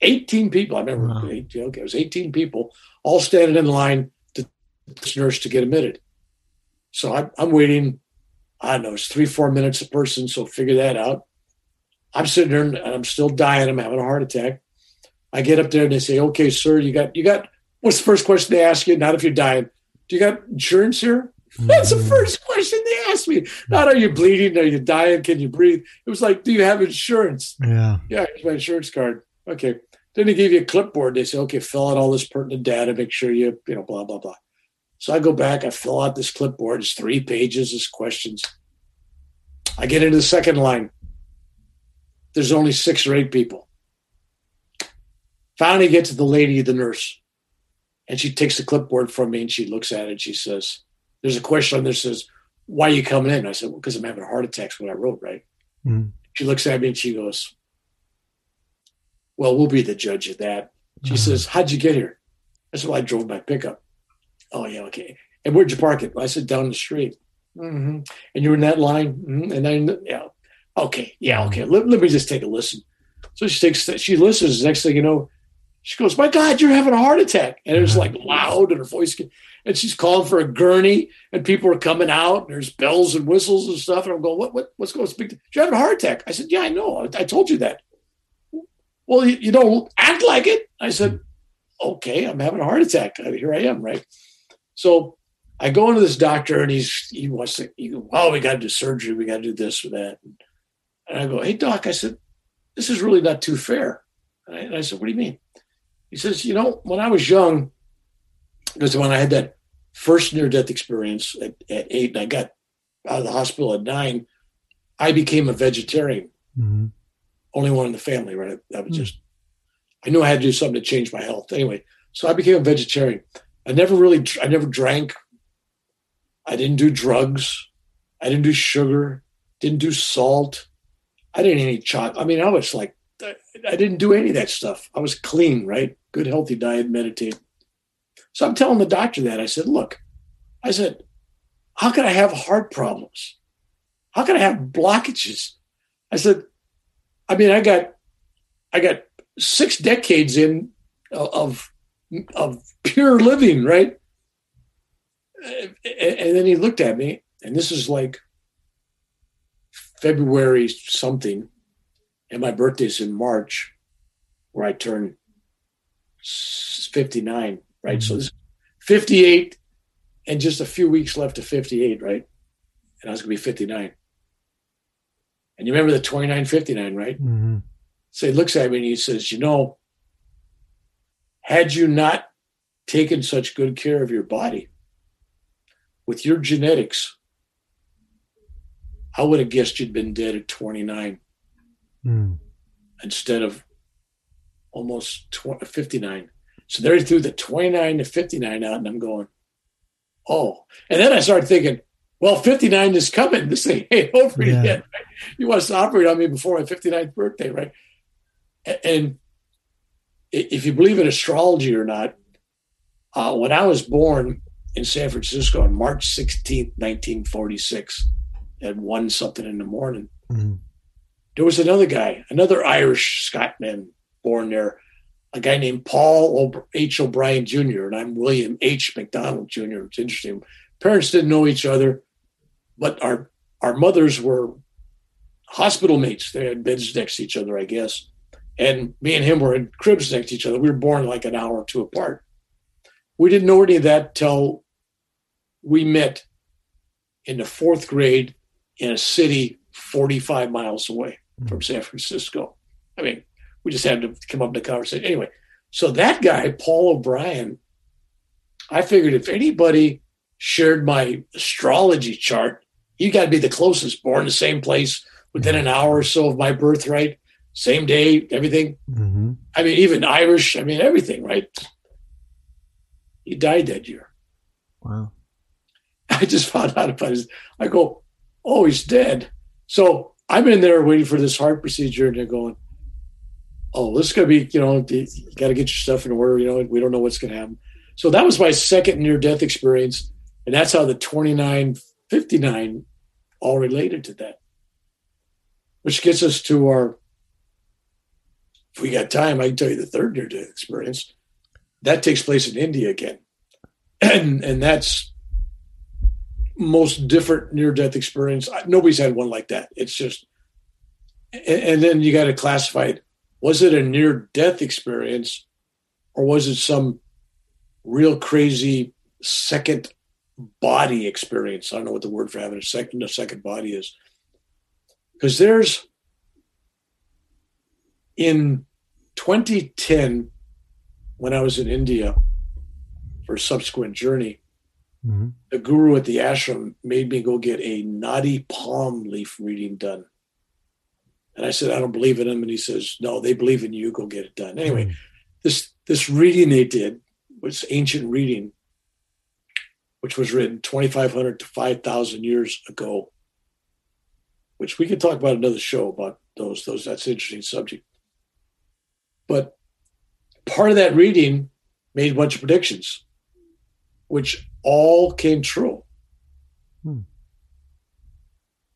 18 people. I remember Wow. 18, okay, it was 18 people all standing in line to this nurse to get admitted. So I'm, I'm waiting, I don't know, it's three, four minutes a person, so figure that out. I'm sitting there and I'm still dying. I'm having a heart attack. I get up there and they say, okay, sir, you got, you got, what's the first question they ask you? Not if you're dying. Do you got insurance here? That's the Mhm. first question they asked me. Not are you bleeding? Are you dying? Can you breathe? It was like, do you have insurance? Yeah. Yeah, here's my insurance card. Okay. Then they give you a clipboard. They say, okay, fill out all this pertinent data, make sure you, you know, blah, blah, blah. So I go back, I fill out this clipboard. It's three pages, it's questions. I get into the second line. There's only six or eight people. Finally get to the lady, the nurse. And she takes the clipboard from me and she looks at it and she says, there's a question on there that says, why are you coming in? I said, well, because I'm having a heart attack. What I wrote, right? Mm. She looks at me and she goes, well, we'll be the judge of that. She Mhm. says, how'd you get here? I said, well, I drove my pickup. Oh, yeah, okay. And where'd you park it? I said, down the street. hmm And you were in that line? hmm And then, yeah, okay, yeah, okay. Let, let me just take a listen. So she takes, she listens. Next thing you know, she goes, my God, you're having a heart attack. And it was like mm-hmm. loud and her voice, get- and she's calling for a gurney and people are coming out and there's bells and whistles and stuff. And I'm going, what, what, what's going on? To, you're having a heart attack. I said, yeah, I know. I, I told you that. Well, you, you don't act like it. I said, okay, I'm having a heart attack. Here I am, right? So I go into this doctor and he's he wants to. He go, oh, we got to do surgery. We got to do this or that. And I go, hey doc, I said, this is really not too fair. And I, and I said, what do you mean? He says, you know, when I was young, because when I had that first near death experience at, at eight, and I got out of the hospital at nine, I became a vegetarian Mhm. only one in the family, right? That was Hmm. just, I knew I had to do something to change my health. Anyway, so I became a vegetarian. I never really, I never drank. I didn't do drugs. I didn't do sugar. Didn't do salt. I didn't eat chocolate. I mean, I was like, I I didn't do any of that stuff. I was clean, right? good healthy diet, meditate. So I'm telling the doctor that. I said, look, I said, how can I have heart problems? How can I have blockages? I said, I mean, I got, I got six decades in uh, of of pure living, right? And, then he looked at me, and this is like February something, and my birthday's in March, where I turn. 59, right? Mm-hmm. So this 58 and just a few weeks left to 58, right? And I was going to be 59. And you remember the 2959, right? Mm-hmm. So he looks at me and he says, You know, had you not taken such good care of your body with your genetics, I would have guessed you'd been dead at 29 mm. instead of almost 20, 59. So there he threw the 29 to 59 out, and I'm going, Oh. And then I started thinking, well, 59 is coming. This thing ain't over Yeah. yet. Right? He wants to operate on me before my 59th birthday, right? And if you believe in astrology or not, uh, when I was born in San Francisco on March 16th, 1946, at one something in the morning, Mhm. there was another guy, another Irish Scotsman born there, a guy named Paul H. O'Brien Jr., and I'm William H. McDonald Jr. It's interesting. Parents didn't know each other, but our our mothers were hospital mates. They had beds next to each other, I guess. And me and him were in cribs next to each other. We were born like an hour or two apart. We didn't know any of that till we met in the fourth grade in a city 45 miles away from San Francisco. I mean, we just had to come up in the conversation. Anyway, so that guy, Paul O'Brien, I figured if anybody shared my astrology chart, you got to be the closest, born the same place within an hour or so of my birthright, same day, everything. Mhm. I mean, even Irish, I mean, everything, right? He died that year. Wow. I just found out about his. I go, oh, he's dead. So I'm in there waiting for this heart procedure, and they're going, oh, this is gonna be, you know, you got to get your stuff in order. You know, we don't know what's gonna happen. So that was my second near-death experience, and that's how the 2959 all related to that. Which gets us to our. If we got time, I can tell you the third near-death experience. That takes place in India again, and and that's most different near death experience. Nobody's had one like that. It's just, and then you got to classify it. Was it a near death experience or was it some real crazy second body experience? I don't know what the word for having a second, a second body is. Because there's in 2010, when I was in India for a subsequent journey, Mhm. the guru at the ashram made me go get a nadi palm leaf reading done. And I said, I don't believe in him. And he says, No, they believe in you. Go get it done. Anyway, Mm. this this reading they did was ancient reading. which was written 2,500 to 5,000 years ago. Which we could talk about another show about those. Those that's an interesting subject. But part of that reading made a bunch of predictions, which all came true. Hmm.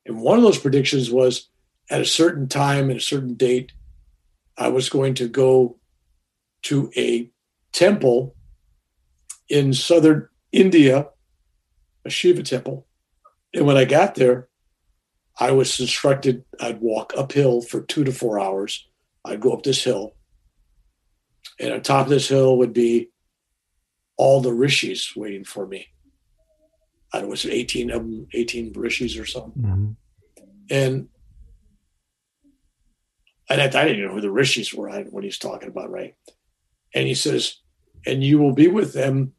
And one of those predictions was at a certain time and a certain date, I was going to go to a temple in southern India, a Shiva temple. And when I got there, I was instructed I'd walk uphill for two to four hours. I'd go up this hill. And on top of this hill would be all the rishis waiting for me. I don't know, was 18 of them, 18 rishis or something. Mm-hmm. And I, I didn't know who the rishis were when he's talking about, right? And he says, and you will be with them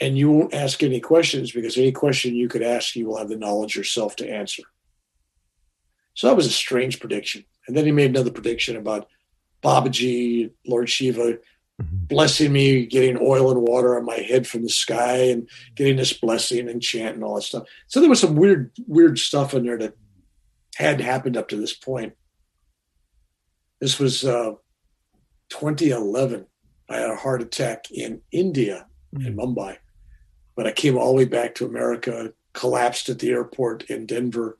and you won't ask any questions because any question you could ask, you will have the knowledge yourself to answer. So that was a strange prediction. And then he made another prediction about Babaji, Lord Shiva, mm-hmm. blessing me, getting oil and water on my head from the sky and getting this blessing and chant and all that stuff. So there was some weird, weird stuff in there that had happened up to this point. This was uh, 2011. I had a heart attack in India, mm-hmm. in Mumbai. But I came all the way back to America, collapsed at the airport in Denver,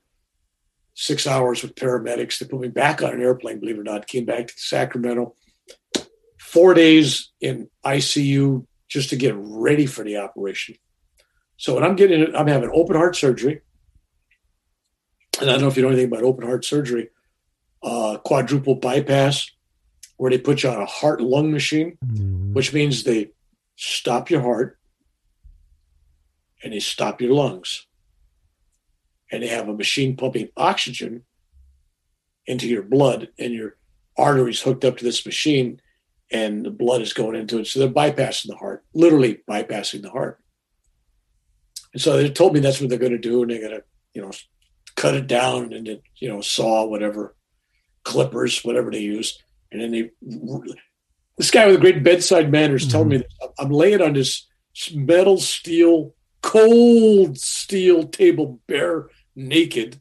six hours with paramedics. They put me back on an airplane, believe it or not, came back to Sacramento, four days in ICU just to get ready for the operation. So when I'm getting, I'm having open heart surgery. And I don't know if you know anything about open heart surgery, uh, quadruple bypass, where they put you on a heart lung machine, mm-hmm. which means they stop your heart and they stop your lungs. And they have a machine pumping oxygen into your blood, and your arteries hooked up to this machine, and the blood is going into it. So they're bypassing the heart, literally bypassing the heart. And so they told me that's what they're going to do, and they're going to, you know, cut it down and you know saw whatever, clippers, whatever they use, and then they. This guy with a great bedside manner is telling mm-hmm. me I'm laying on this metal steel cold steel table bare naked,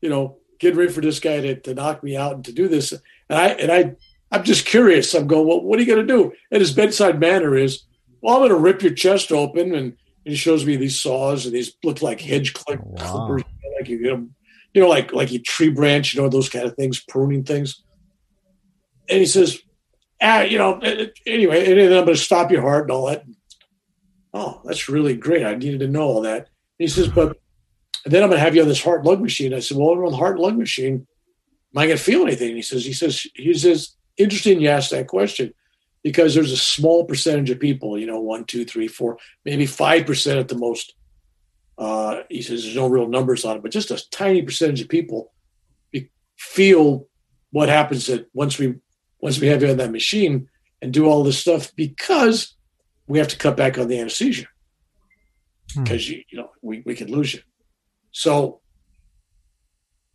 you know, getting ready for this guy to, to knock me out and to do this. And I and I I'm just curious. I'm going, well, what are you gonna do? And his bedside manner is, well, I'm gonna rip your chest open and he shows me these saws and these look like hedge clip oh, wow. clippers, like you get them, you know, like like a tree branch, you know, those kind of things, pruning things. And he says, ah, you know, anyway, and then I'm going to stop your heart and all that oh, that's really great. I needed to know all that. And he says, but then I'm going to have you on this heart lung machine. I said, well, on the heart lung machine, am I going to feel anything? And he says, he says, he says, interesting you asked that question because there's a small percentage of people, you know, one, two, three, four, maybe 5% at the most. Uh, he says there's no real numbers on it, but just a tiny percentage of people feel what happens that once we once we have you on that machine and do all this stuff because we have to cut back on the anesthesia because hmm. you, you know we, we could lose you. So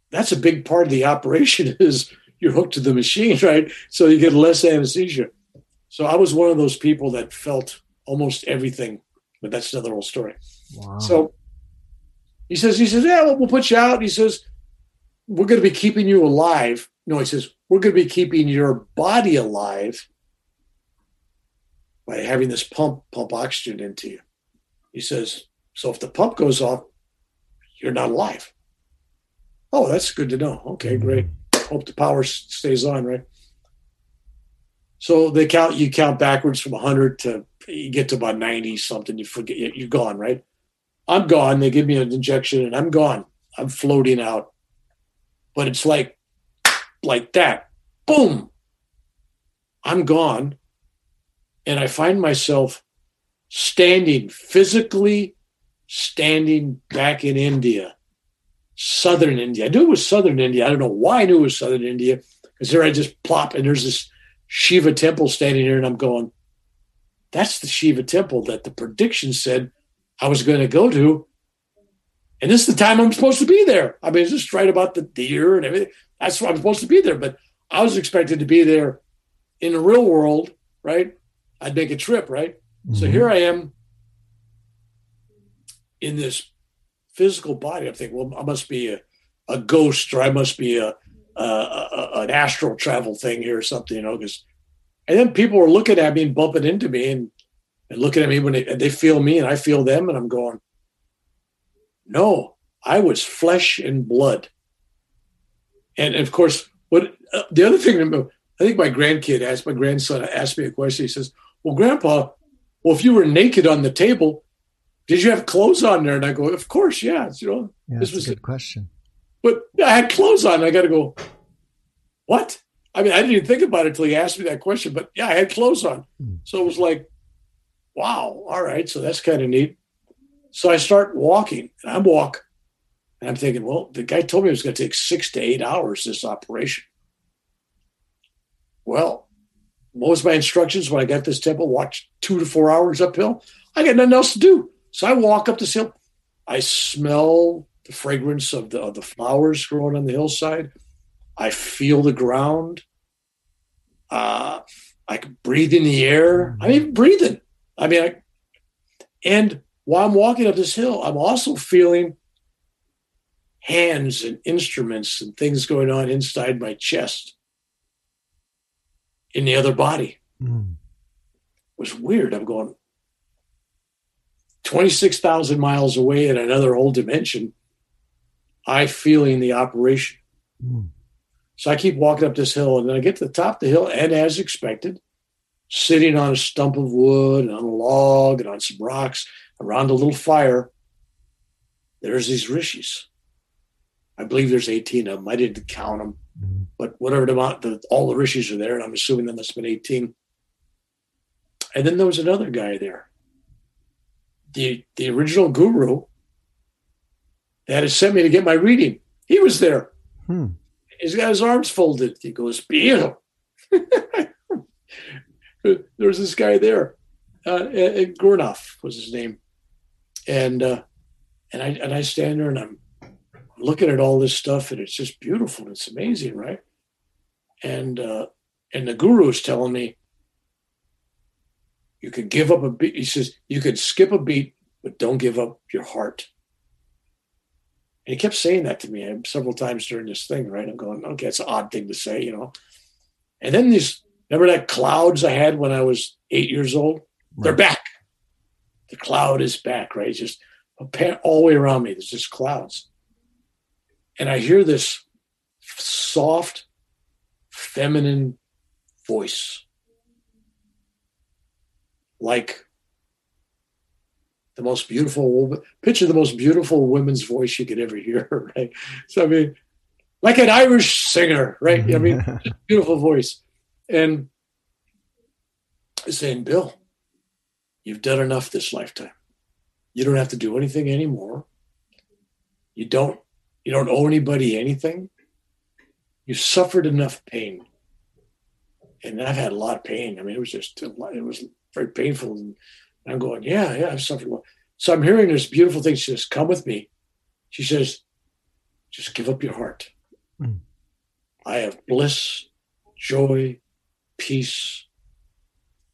that's a big part of the operation is you're hooked to the machine, right? So you get less anesthesia. So I was one of those people that felt almost everything, but that's another whole story. Wow. So he says, he says, yeah, well, we'll put you out. He says, we're going to be keeping you alive. No, he says, we're going to be keeping your body alive by having this pump pump oxygen into you. He says, so if the pump goes off, you're not alive. Oh, that's good to know. Okay, mm-hmm. great. Hope the power stays on, right? So they count you count backwards from 100 to you get to about 90 something. You forget you're gone, right? I'm gone. They give me an injection and I'm gone. I'm floating out. But it's like like that. Boom. I'm gone and I find myself standing physically standing back in India, southern India. I knew it was southern India. I don't know why I knew it was southern India because there I just plop and there's this Shiva temple standing here, and I'm going, that's the Shiva temple that the prediction said I was going to go to. And this is the time I'm supposed to be there. I mean, it's just right about the deer and everything. That's why I'm supposed to be there. But I was expected to be there in the real world, right? I'd make a trip, right? Mm-hmm. So here I am in this physical body. I'm thinking, well, I must be a, a ghost or I must be a, a, a an astral travel thing here or something, you know, because and then people were looking at me and bumping into me and, and looking at me when they, they feel me and I feel them and I'm going, no, I was flesh and blood. And of course, what uh, the other thing, I think my grandkid asked my grandson asked me a question. He says, "Well, Grandpa, well, if you were naked on the table, did you have clothes on there?" And I go, "Of course, yeah." You know, yeah, this was a good question. But I had clothes on. I got to go. What? I mean, I didn't even think about it until he asked me that question. But yeah, I had clothes on, mm. so it was like, wow. All right, so that's kind of neat. So I start walking, and I walk, and I'm thinking, well, the guy told me it was going to take six to eight hours this operation. Well, what was my instructions when I got this temple? Watch two to four hours uphill. I got nothing else to do. So I walk up this hill. I smell the fragrance of the, of the flowers growing on the hillside. I feel the ground. Uh, I can breathe in the air. I'm even breathing. I mean, I, and while I'm walking up this hill, I'm also feeling hands and instruments and things going on inside my chest in the other body. Mm. It was weird. I'm going 26,000 miles away in another whole dimension. I feeling the operation. Mm. So I keep walking up this hill and then I get to the top of the hill and as expected, sitting on a stump of wood and on a log and on some rocks around a little fire, there's these rishis. I believe there's 18 of them. I didn't count them. Mm-hmm. But whatever the amount, the, all the rishis are there, and I'm assuming there must have been 18. And then there was another guy there. The the original guru that had sent me to get my reading. He was there. Hmm. He's got his arms folded. He goes, Beal. there was this guy there. Uh, Gurnoff was his name. And uh, and I and I stand there and I'm looking at all this stuff and it's just beautiful. It's amazing, right? And uh, and the guru is telling me you could give up a beat. He says you could skip a beat, but don't give up your heart. And he kept saying that to me several times during this thing, right? I'm going, okay, it's an odd thing to say, you know. And then these, remember that clouds I had when I was eight years old? Right. They're back. The cloud is back, right? It's just all the way around me. There's just clouds and I hear this soft, feminine voice, like the most beautiful woman. Picture the most beautiful woman's voice you could ever hear, right? So I mean, like an Irish singer, right? I mean, beautiful voice, and saying, "Bill, you've done enough this lifetime. You don't have to do anything anymore. You don't you don't owe anybody anything. You suffered enough pain. And I've had a lot of pain. I mean, it was just, it was very painful. And I'm going, yeah, yeah, I've suffered a lot. So I'm hearing this beautiful thing. She says, come with me. She says, just give up your heart. Mm. I have bliss, joy, peace,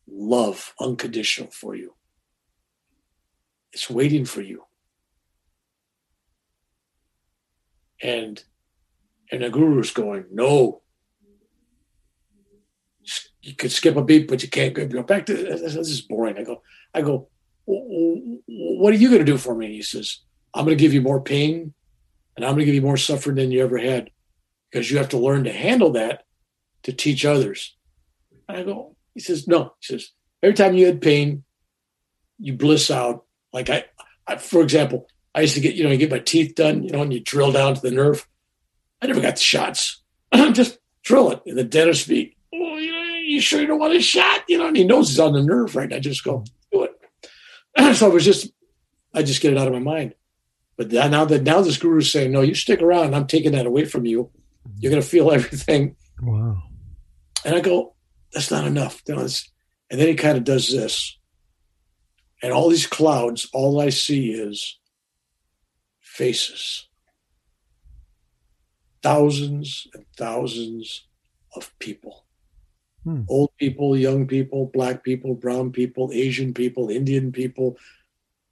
love, unconditional for you. It's waiting for you. and and the guru's going, no. You could skip a beat, but you can't go back to this. This is boring. I go, I go. What are you going to do for me? He says, I'm going to give you more pain, and I'm going to give you more suffering than you ever had, because you have to learn to handle that to teach others. I go, he says, no. He says, every time you had pain, you bliss out. Like I, I for example, I used to get, you know, you get my teeth done, you know, and you drill down to the nerve. I never got the shots. I'm just drill it. And the dentist be, oh, you, know, you sure you don't want a shot? You know, and he knows he's on the nerve, right? I just go, do it. so it was just, I just get it out of my mind. But now that now this guru is saying, no, you stick around. I'm taking that away from you. Mm-hmm. You're going to feel everything. Wow. And I go, that's not enough. And then he kind of does this. And all these clouds, all I see is faces. Thousands and thousands of people. Hmm. Old people, young people, black people, brown people, Asian people, Indian people,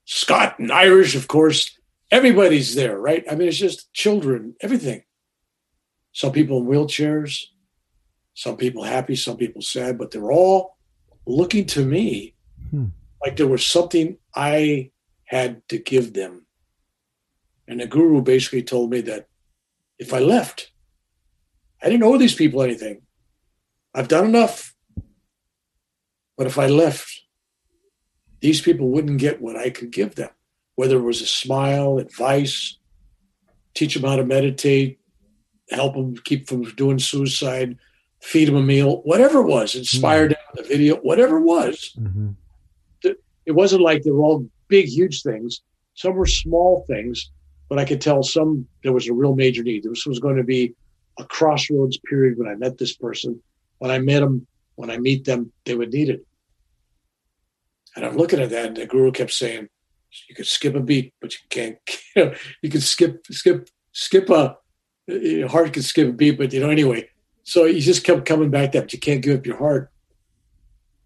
Scott and Irish, of course. Everybody's there, right? I mean, it's just children, everything. Some people in wheelchairs, some people happy, some people sad, but they're all looking to me hmm. like there was something I had to give them. And the guru basically told me that if I left, I didn't owe these people anything. I've done enough. But if I left, these people wouldn't get what I could give them, whether it was a smile, advice, teach them how to meditate, help them keep from doing suicide, feed them a meal, whatever it was, inspire mm-hmm. a video, whatever it was. Mm-hmm. It wasn't like they were all big, huge things. Some were small things, but I could tell some there was a real major need. This was going to be a crossroads period when I met this person. When I met them, when I meet them, they would need it. And I'm looking at that, and the guru kept saying, "You could skip a beat, but you can't. You, know, you can skip, skip, skip a your heart can skip a beat, but you know anyway." So he just kept coming back that you can't give up your heart.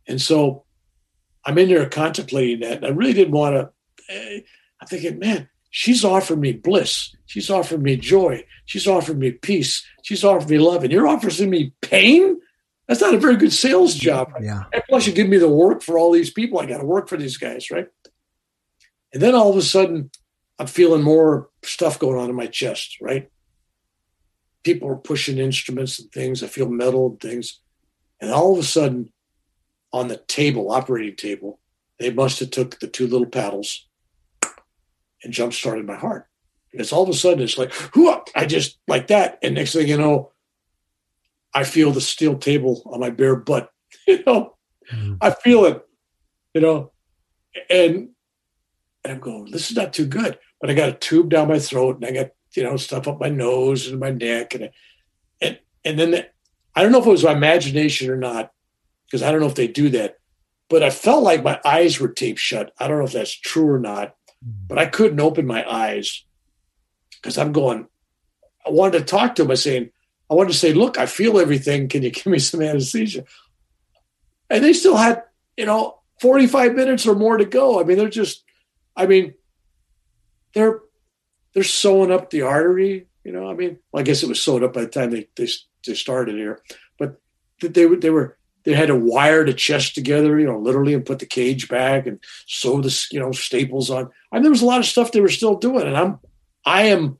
And so I'm in there contemplating that. And I really didn't want to. Eh, I'm thinking, man, she's offered me bliss. She's offered me joy. She's offered me peace. She's offered me love. And you're offering me pain? That's not a very good sales job. Yeah. And plus, you give me the work for all these people. I got to work for these guys, right? And then all of a sudden, I'm feeling more stuff going on in my chest, right? People are pushing instruments and things. I feel metal and things. And all of a sudden, on the table, operating table, they must have took the two little paddles and jump started my heart. Because all of a sudden it's like, whoo, I just like that. And next thing you know, I feel the steel table on my bare butt. You know, mm. I feel it, you know, and and I'm going, this is not too good. But I got a tube down my throat and I got you know, stuff up my nose and my neck, and and and then the, I don't know if it was my imagination or not, because I don't know if they do that, but I felt like my eyes were taped shut. I don't know if that's true or not, hmm. but I couldn't open my eyes because I'm going. I wanted to talk to him. I saying, I wanted to say, look, I feel everything. Can you give me some anesthesia? And they still had, you know, 45 minutes or more to go. I mean, they're just, I mean, they're they're sewing up the artery. You know, I mean, well, I guess it was sewed up by the time they they, they started here, but they were they were they had to wire the chest together, you know, literally, and put the cage back and sew the you know staples on. I mean, there was a lot of stuff they were still doing, and I'm I am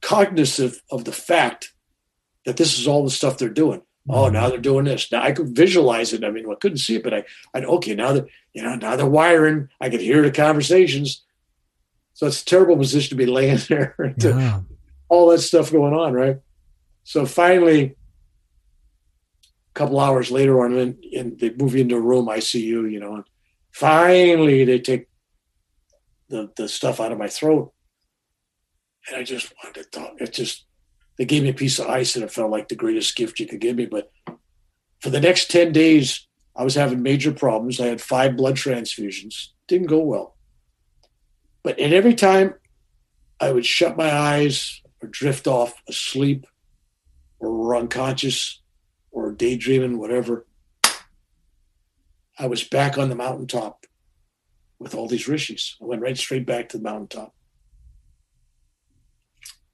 cognizant of the fact that this is all the stuff they're doing. Oh, mm-hmm. now they're doing this. Now I could visualize it. I mean, I couldn't see it, but I, I okay, now that you know, now they're wiring. I could hear the conversations. So it's a terrible position to be laying there to yeah. all that stuff going on, right? So finally, a couple hours later on, and, and they move you into a room ICU, you know, and finally they take the the stuff out of my throat, and I just wanted to talk. It just they gave me a piece of ice, and it felt like the greatest gift you could give me. But for the next ten days, I was having major problems. I had five blood transfusions. Didn't go well. But at every time I would shut my eyes or drift off asleep or unconscious or daydreaming, whatever, I was back on the mountaintop with all these rishis. I went right straight back to the mountaintop.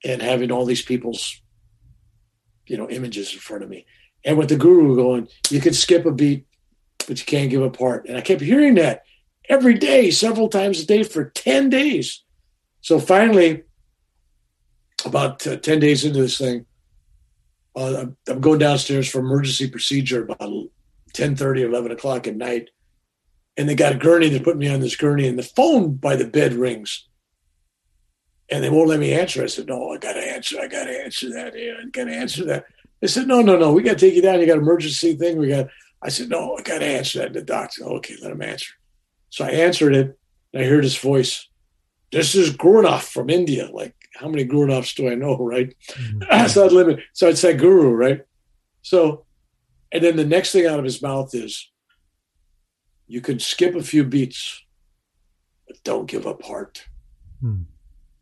And having all these people's, you know, images in front of me. And with the guru going, you can skip a beat, but you can't give a part. And I kept hearing that every day, several times a day for 10 days. So finally, about uh, 10 days into this thing, uh, I'm going downstairs for emergency procedure about 10 30, 11 o'clock at night. And they got a gurney. They put me on this gurney, and the phone by the bed rings. And they won't let me answer. I said, No, I got to answer. I got to answer that. Yeah, I got to answer that. They said, No, no, no. We got to take you down. You got emergency thing. We got. I said, No, I got to answer that. And The doctor, okay, let him answer. So I answered it, and I heard his voice. This is Gurunov from India. Like, how many Gurunovs do I know, right? Mm-hmm. so I'd limit. So I'd say Guru, right? So, and then the next thing out of his mouth is, "You can skip a few beats, but don't give up heart." Mm.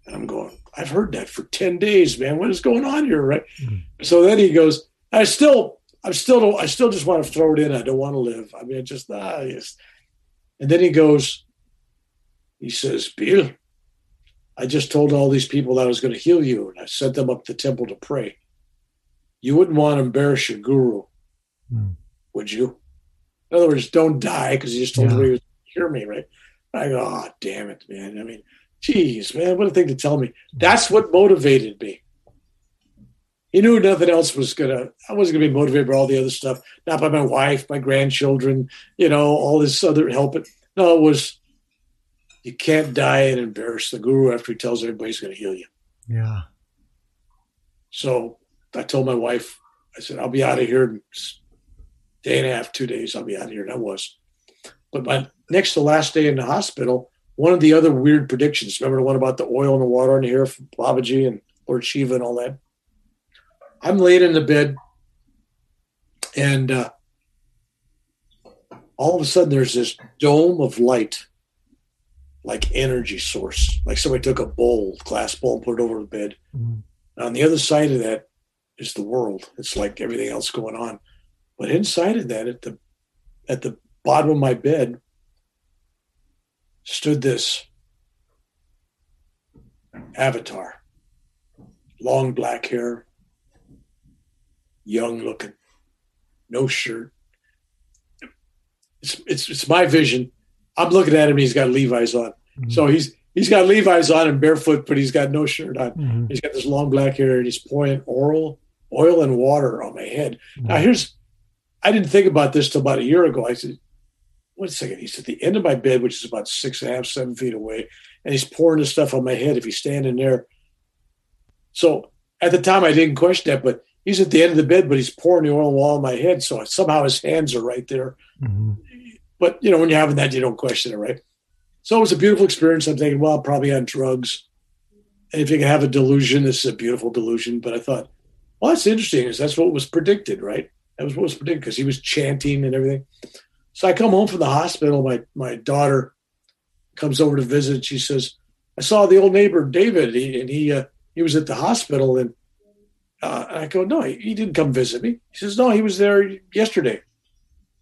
And I'm going, I've heard that for 10 days, man. What is going on here? Right. Mm-hmm. So then he goes, I still, I'm still, I still just want to throw it in. I don't want to live. I mean, I just, ah, yes. And then he goes, He says, Bill, I just told all these people that I was going to heal you, and I sent them up the temple to pray. You wouldn't want to embarrass your guru, Mm. would you? In other words, don't die because you just told Yeah. everybody to hear me, right? I go, oh, damn it, man. I mean, geez, man, what a thing to tell me. That's what motivated me. He knew nothing else was gonna. I wasn't gonna be motivated by all the other stuff. Not by my wife, my grandchildren, you know, all this other help. It no, it was. You can't die and embarrass the guru after he tells everybody he's going to heal you. Yeah. So I told my wife, I said, I'll be out of here in a day and a half, two days. I'll be out of here. And I was. But my next to last day in the hospital, one of the other weird predictions, remember the one about the oil and the water in the hair from Babaji and Lord Shiva and all that? I'm laid in the bed and uh, all of a sudden there's this dome of light, like energy source, like somebody took a bowl, glass bowl, and put it over the bed. Mm. On the other side of that is the world. It's like everything else going on. But inside of that, at the at the bottom of my bed, stood this avatar. Long black hair, young looking, no shirt. It's it's it's my vision. I'm looking at him. He's got Levi's on, Mhm. so he's he's got Levi's on and barefoot, but he's got no shirt on. Mhm. He's got this long black hair and he's pouring oil, oil and water on my head. Now here's, I didn't think about this till about a year ago. I said, wait a second. He's at the end of my bed, which is about six and a half, seven feet away, and he's pouring this stuff on my head if he's standing there. So at the time, I didn't question that, but he's at the end of the bed, but he's pouring the oil and water on my head. So somehow his hands are right there. Mhm. But you know, when you're having that, you don't question it, right? So it was a beautiful experience. I'm thinking, well, I'm probably on drugs. And if you can have a delusion, this is a beautiful delusion. But I thought, well, that's interesting, is that's what was predicted, right? That was what was predicted because he was chanting and everything. So I come home from the hospital. My my daughter comes over to visit. She says, I saw the old neighbor David, he, and he uh, he was at the hospital. And uh, I go, no, he, he didn't come visit me. He says, no, he was there yesterday.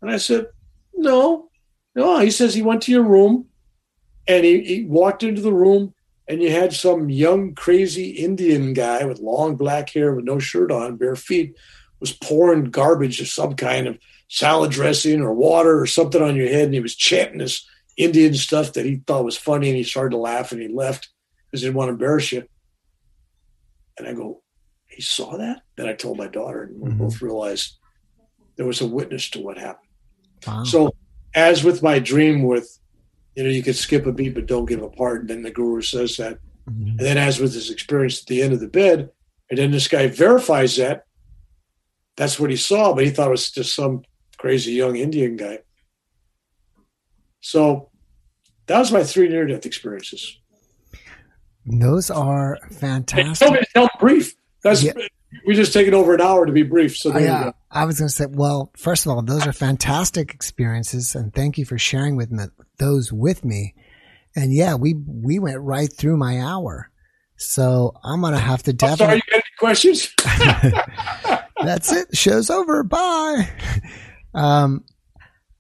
And I said, no, no. He says he went to your room and he, he walked into the room and you had some young, crazy Indian guy with long black hair with no shirt on, bare feet, was pouring garbage of some kind of salad dressing or water or something on your head. And he was chanting this Indian stuff that he thought was funny. And he started to laugh and he left because he didn't want to embarrass you. And I go, he saw that? Then I told my daughter, and we Mhm. both realized there was a witness to what happened. Wow. So, as with my dream, with you know, you could skip a beat but don't give a part, and then the guru says that. Mhm. And then, as with his experience at the end of the bed, and then this guy verifies that that's what he saw, but he thought it was just some crazy young Indian guy. So, that was my three near death experiences. Those are fantastic. told me to tell brief. That's Yeah. we're just taking over an hour to be brief. So there you yeah, go. I was going to say, well, first of all, those are fantastic experiences, and thank you for sharing with me, those with me. And yeah, we we went right through my hour, so I'm going to have to I'm sorry, you got any questions? That's it. Show's over. Bye. Um,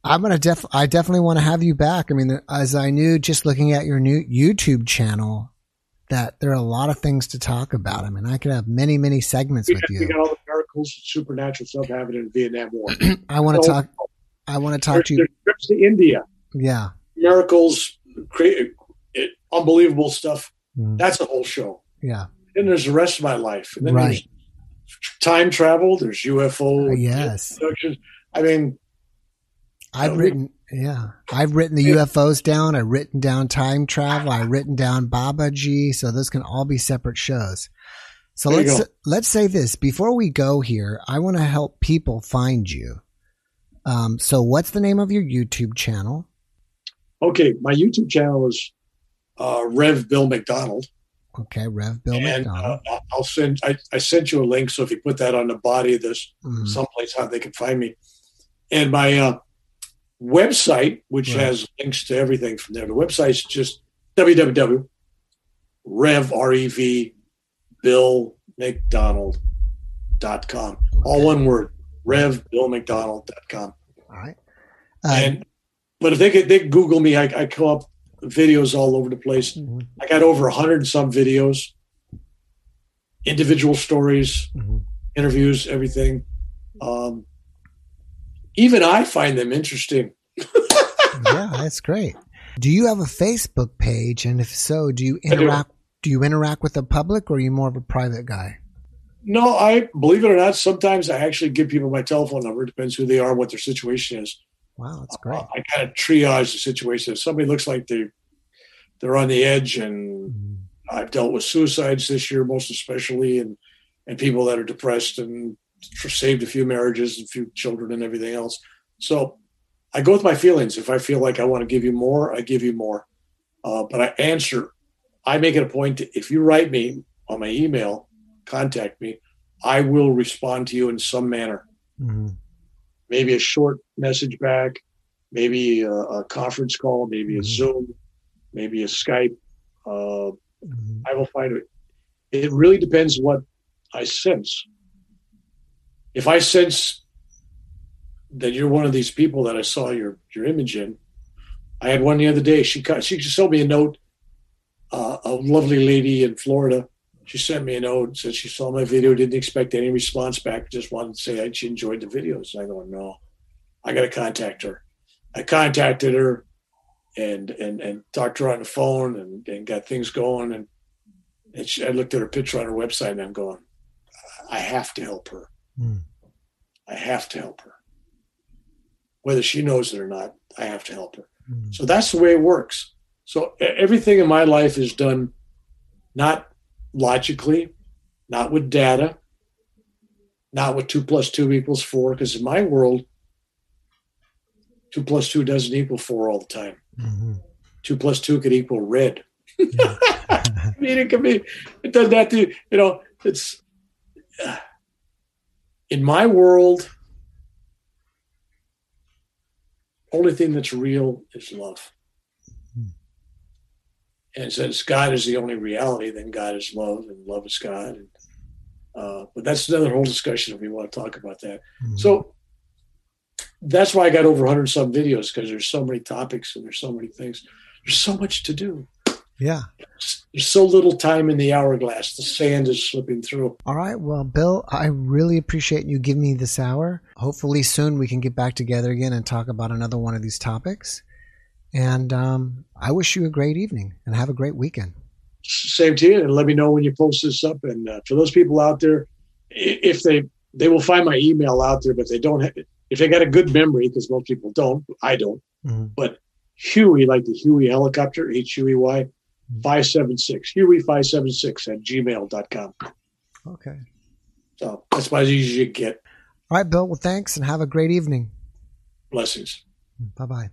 I'm gonna def. I definitely want to have you back. I mean, as I knew just looking at your new YouTube channel, that there are a lot of things to talk about. I mean, I could have many, many segments we, with got, we you. got all the miracles and supernatural stuff happening in the Vietnam War. I want to So, talk. I want to talk to you. trips to India, Yeah. miracles, create, it, unbelievable stuff. Mm, That's a whole show. Yeah. Then there's the rest of my life. And then Right. there's time travel. There's UFO. Uh, yes. I mean, I've Oh, written, yeah, I've written the UFOs down. I've written down time travel. I've written down Babaji. So those can all be separate shows. So There let's let's say this before we go here. I want to help people find you. Um, so what's the name of your YouTube channel? okay, my YouTube channel is uh, Rev Bill McDonald. Okay, Rev Bill and McDonald. uh, I'll send, I, I sent you a link. So if you put that on the body of this, Mhm. someplace how they can find me. And my uh, website, which Right. has links to everything from there. The website's just www. Rev R V Bill McDonald.com. All one word. Rev Bill McDonald.com. All right. Uh, and but if they could they could Google me, I, I come up videos all over the place. Mhm. I got over a hundred and some videos, individual stories, Mhm. interviews, everything. Um, even I find them interesting. yeah, that's great. Do you have a Facebook page? And if so, do you interact? Do you interact with the public, or are you more of a private guy? No, I believe it or not, sometimes I actually give people my telephone number. It depends who they are, what their situation is. Wow, that's great. Uh, I kind of triage the situation. If somebody looks like they they're on the edge, and Mhm. I've dealt with suicides this year, most especially, and and people that are depressed and saved a few marriages, and a few children, and everything else. So I go with my feelings. If I feel like I want to give you more, I give you more. Uh, but I answer. I make it a point to if you write me on my email, contact me. I will respond to you in some manner Mhm. maybe a short message back, maybe a, a conference call, maybe a Mhm. Zoom, maybe a Skype. Uh, Mhm. I will find it. It really depends what I sense. If I sense that you're one of these people that I saw your your image in, I had one the other day. She she just sent me a note. Uh, a lovely lady in Florida. She sent me a note said she saw my video, didn't expect any response back, just wanted to say she enjoyed the videos. And I go, no, I got to contact her. I contacted her and and and talked to her on the phone and, and got things going. And, and she, I looked at her picture on her website and I'm going, I have to help her. Mm. I have to help her. Whether she knows it or not, I have to help her. Mhm. So that's the way it works. So everything in my life is done not logically, not with data, not with two plus two equals four, because in my world, two plus two doesn't equal four all the time. Mhm. Two plus two could equal red. Yeah. I mean, it could be, it does that to, you know, it's, in my world, only thing that's real is love. And since God is the only reality, then God is love and love is God. And, uh, but that's another whole discussion if we want to talk about that. Mhm. So that's why I got over 100 some videos because there's so many topics and there's so many things. There's so much to do. Yeah. There's so little time in the hourglass. The sand is slipping through. All right. Well, Bill, I really appreciate you giving me this hour. Hopefully, soon we can get back together again and talk about another one of these topics. And um, I wish you a great evening and have a great weekend. Same to you, and let me know when you post this up. And uh, for those people out there, if they they will find my email out there, but they don't have if they got a good memory, because most people don't. I don't. Mhm. Huey, like the Huey helicopter, H U E Y, 576. Huey576 at gmail.com. Okay. So that's about as easy as you get. All right, Bill. Well, thanks and have a great evening. Blessings. Bye bye.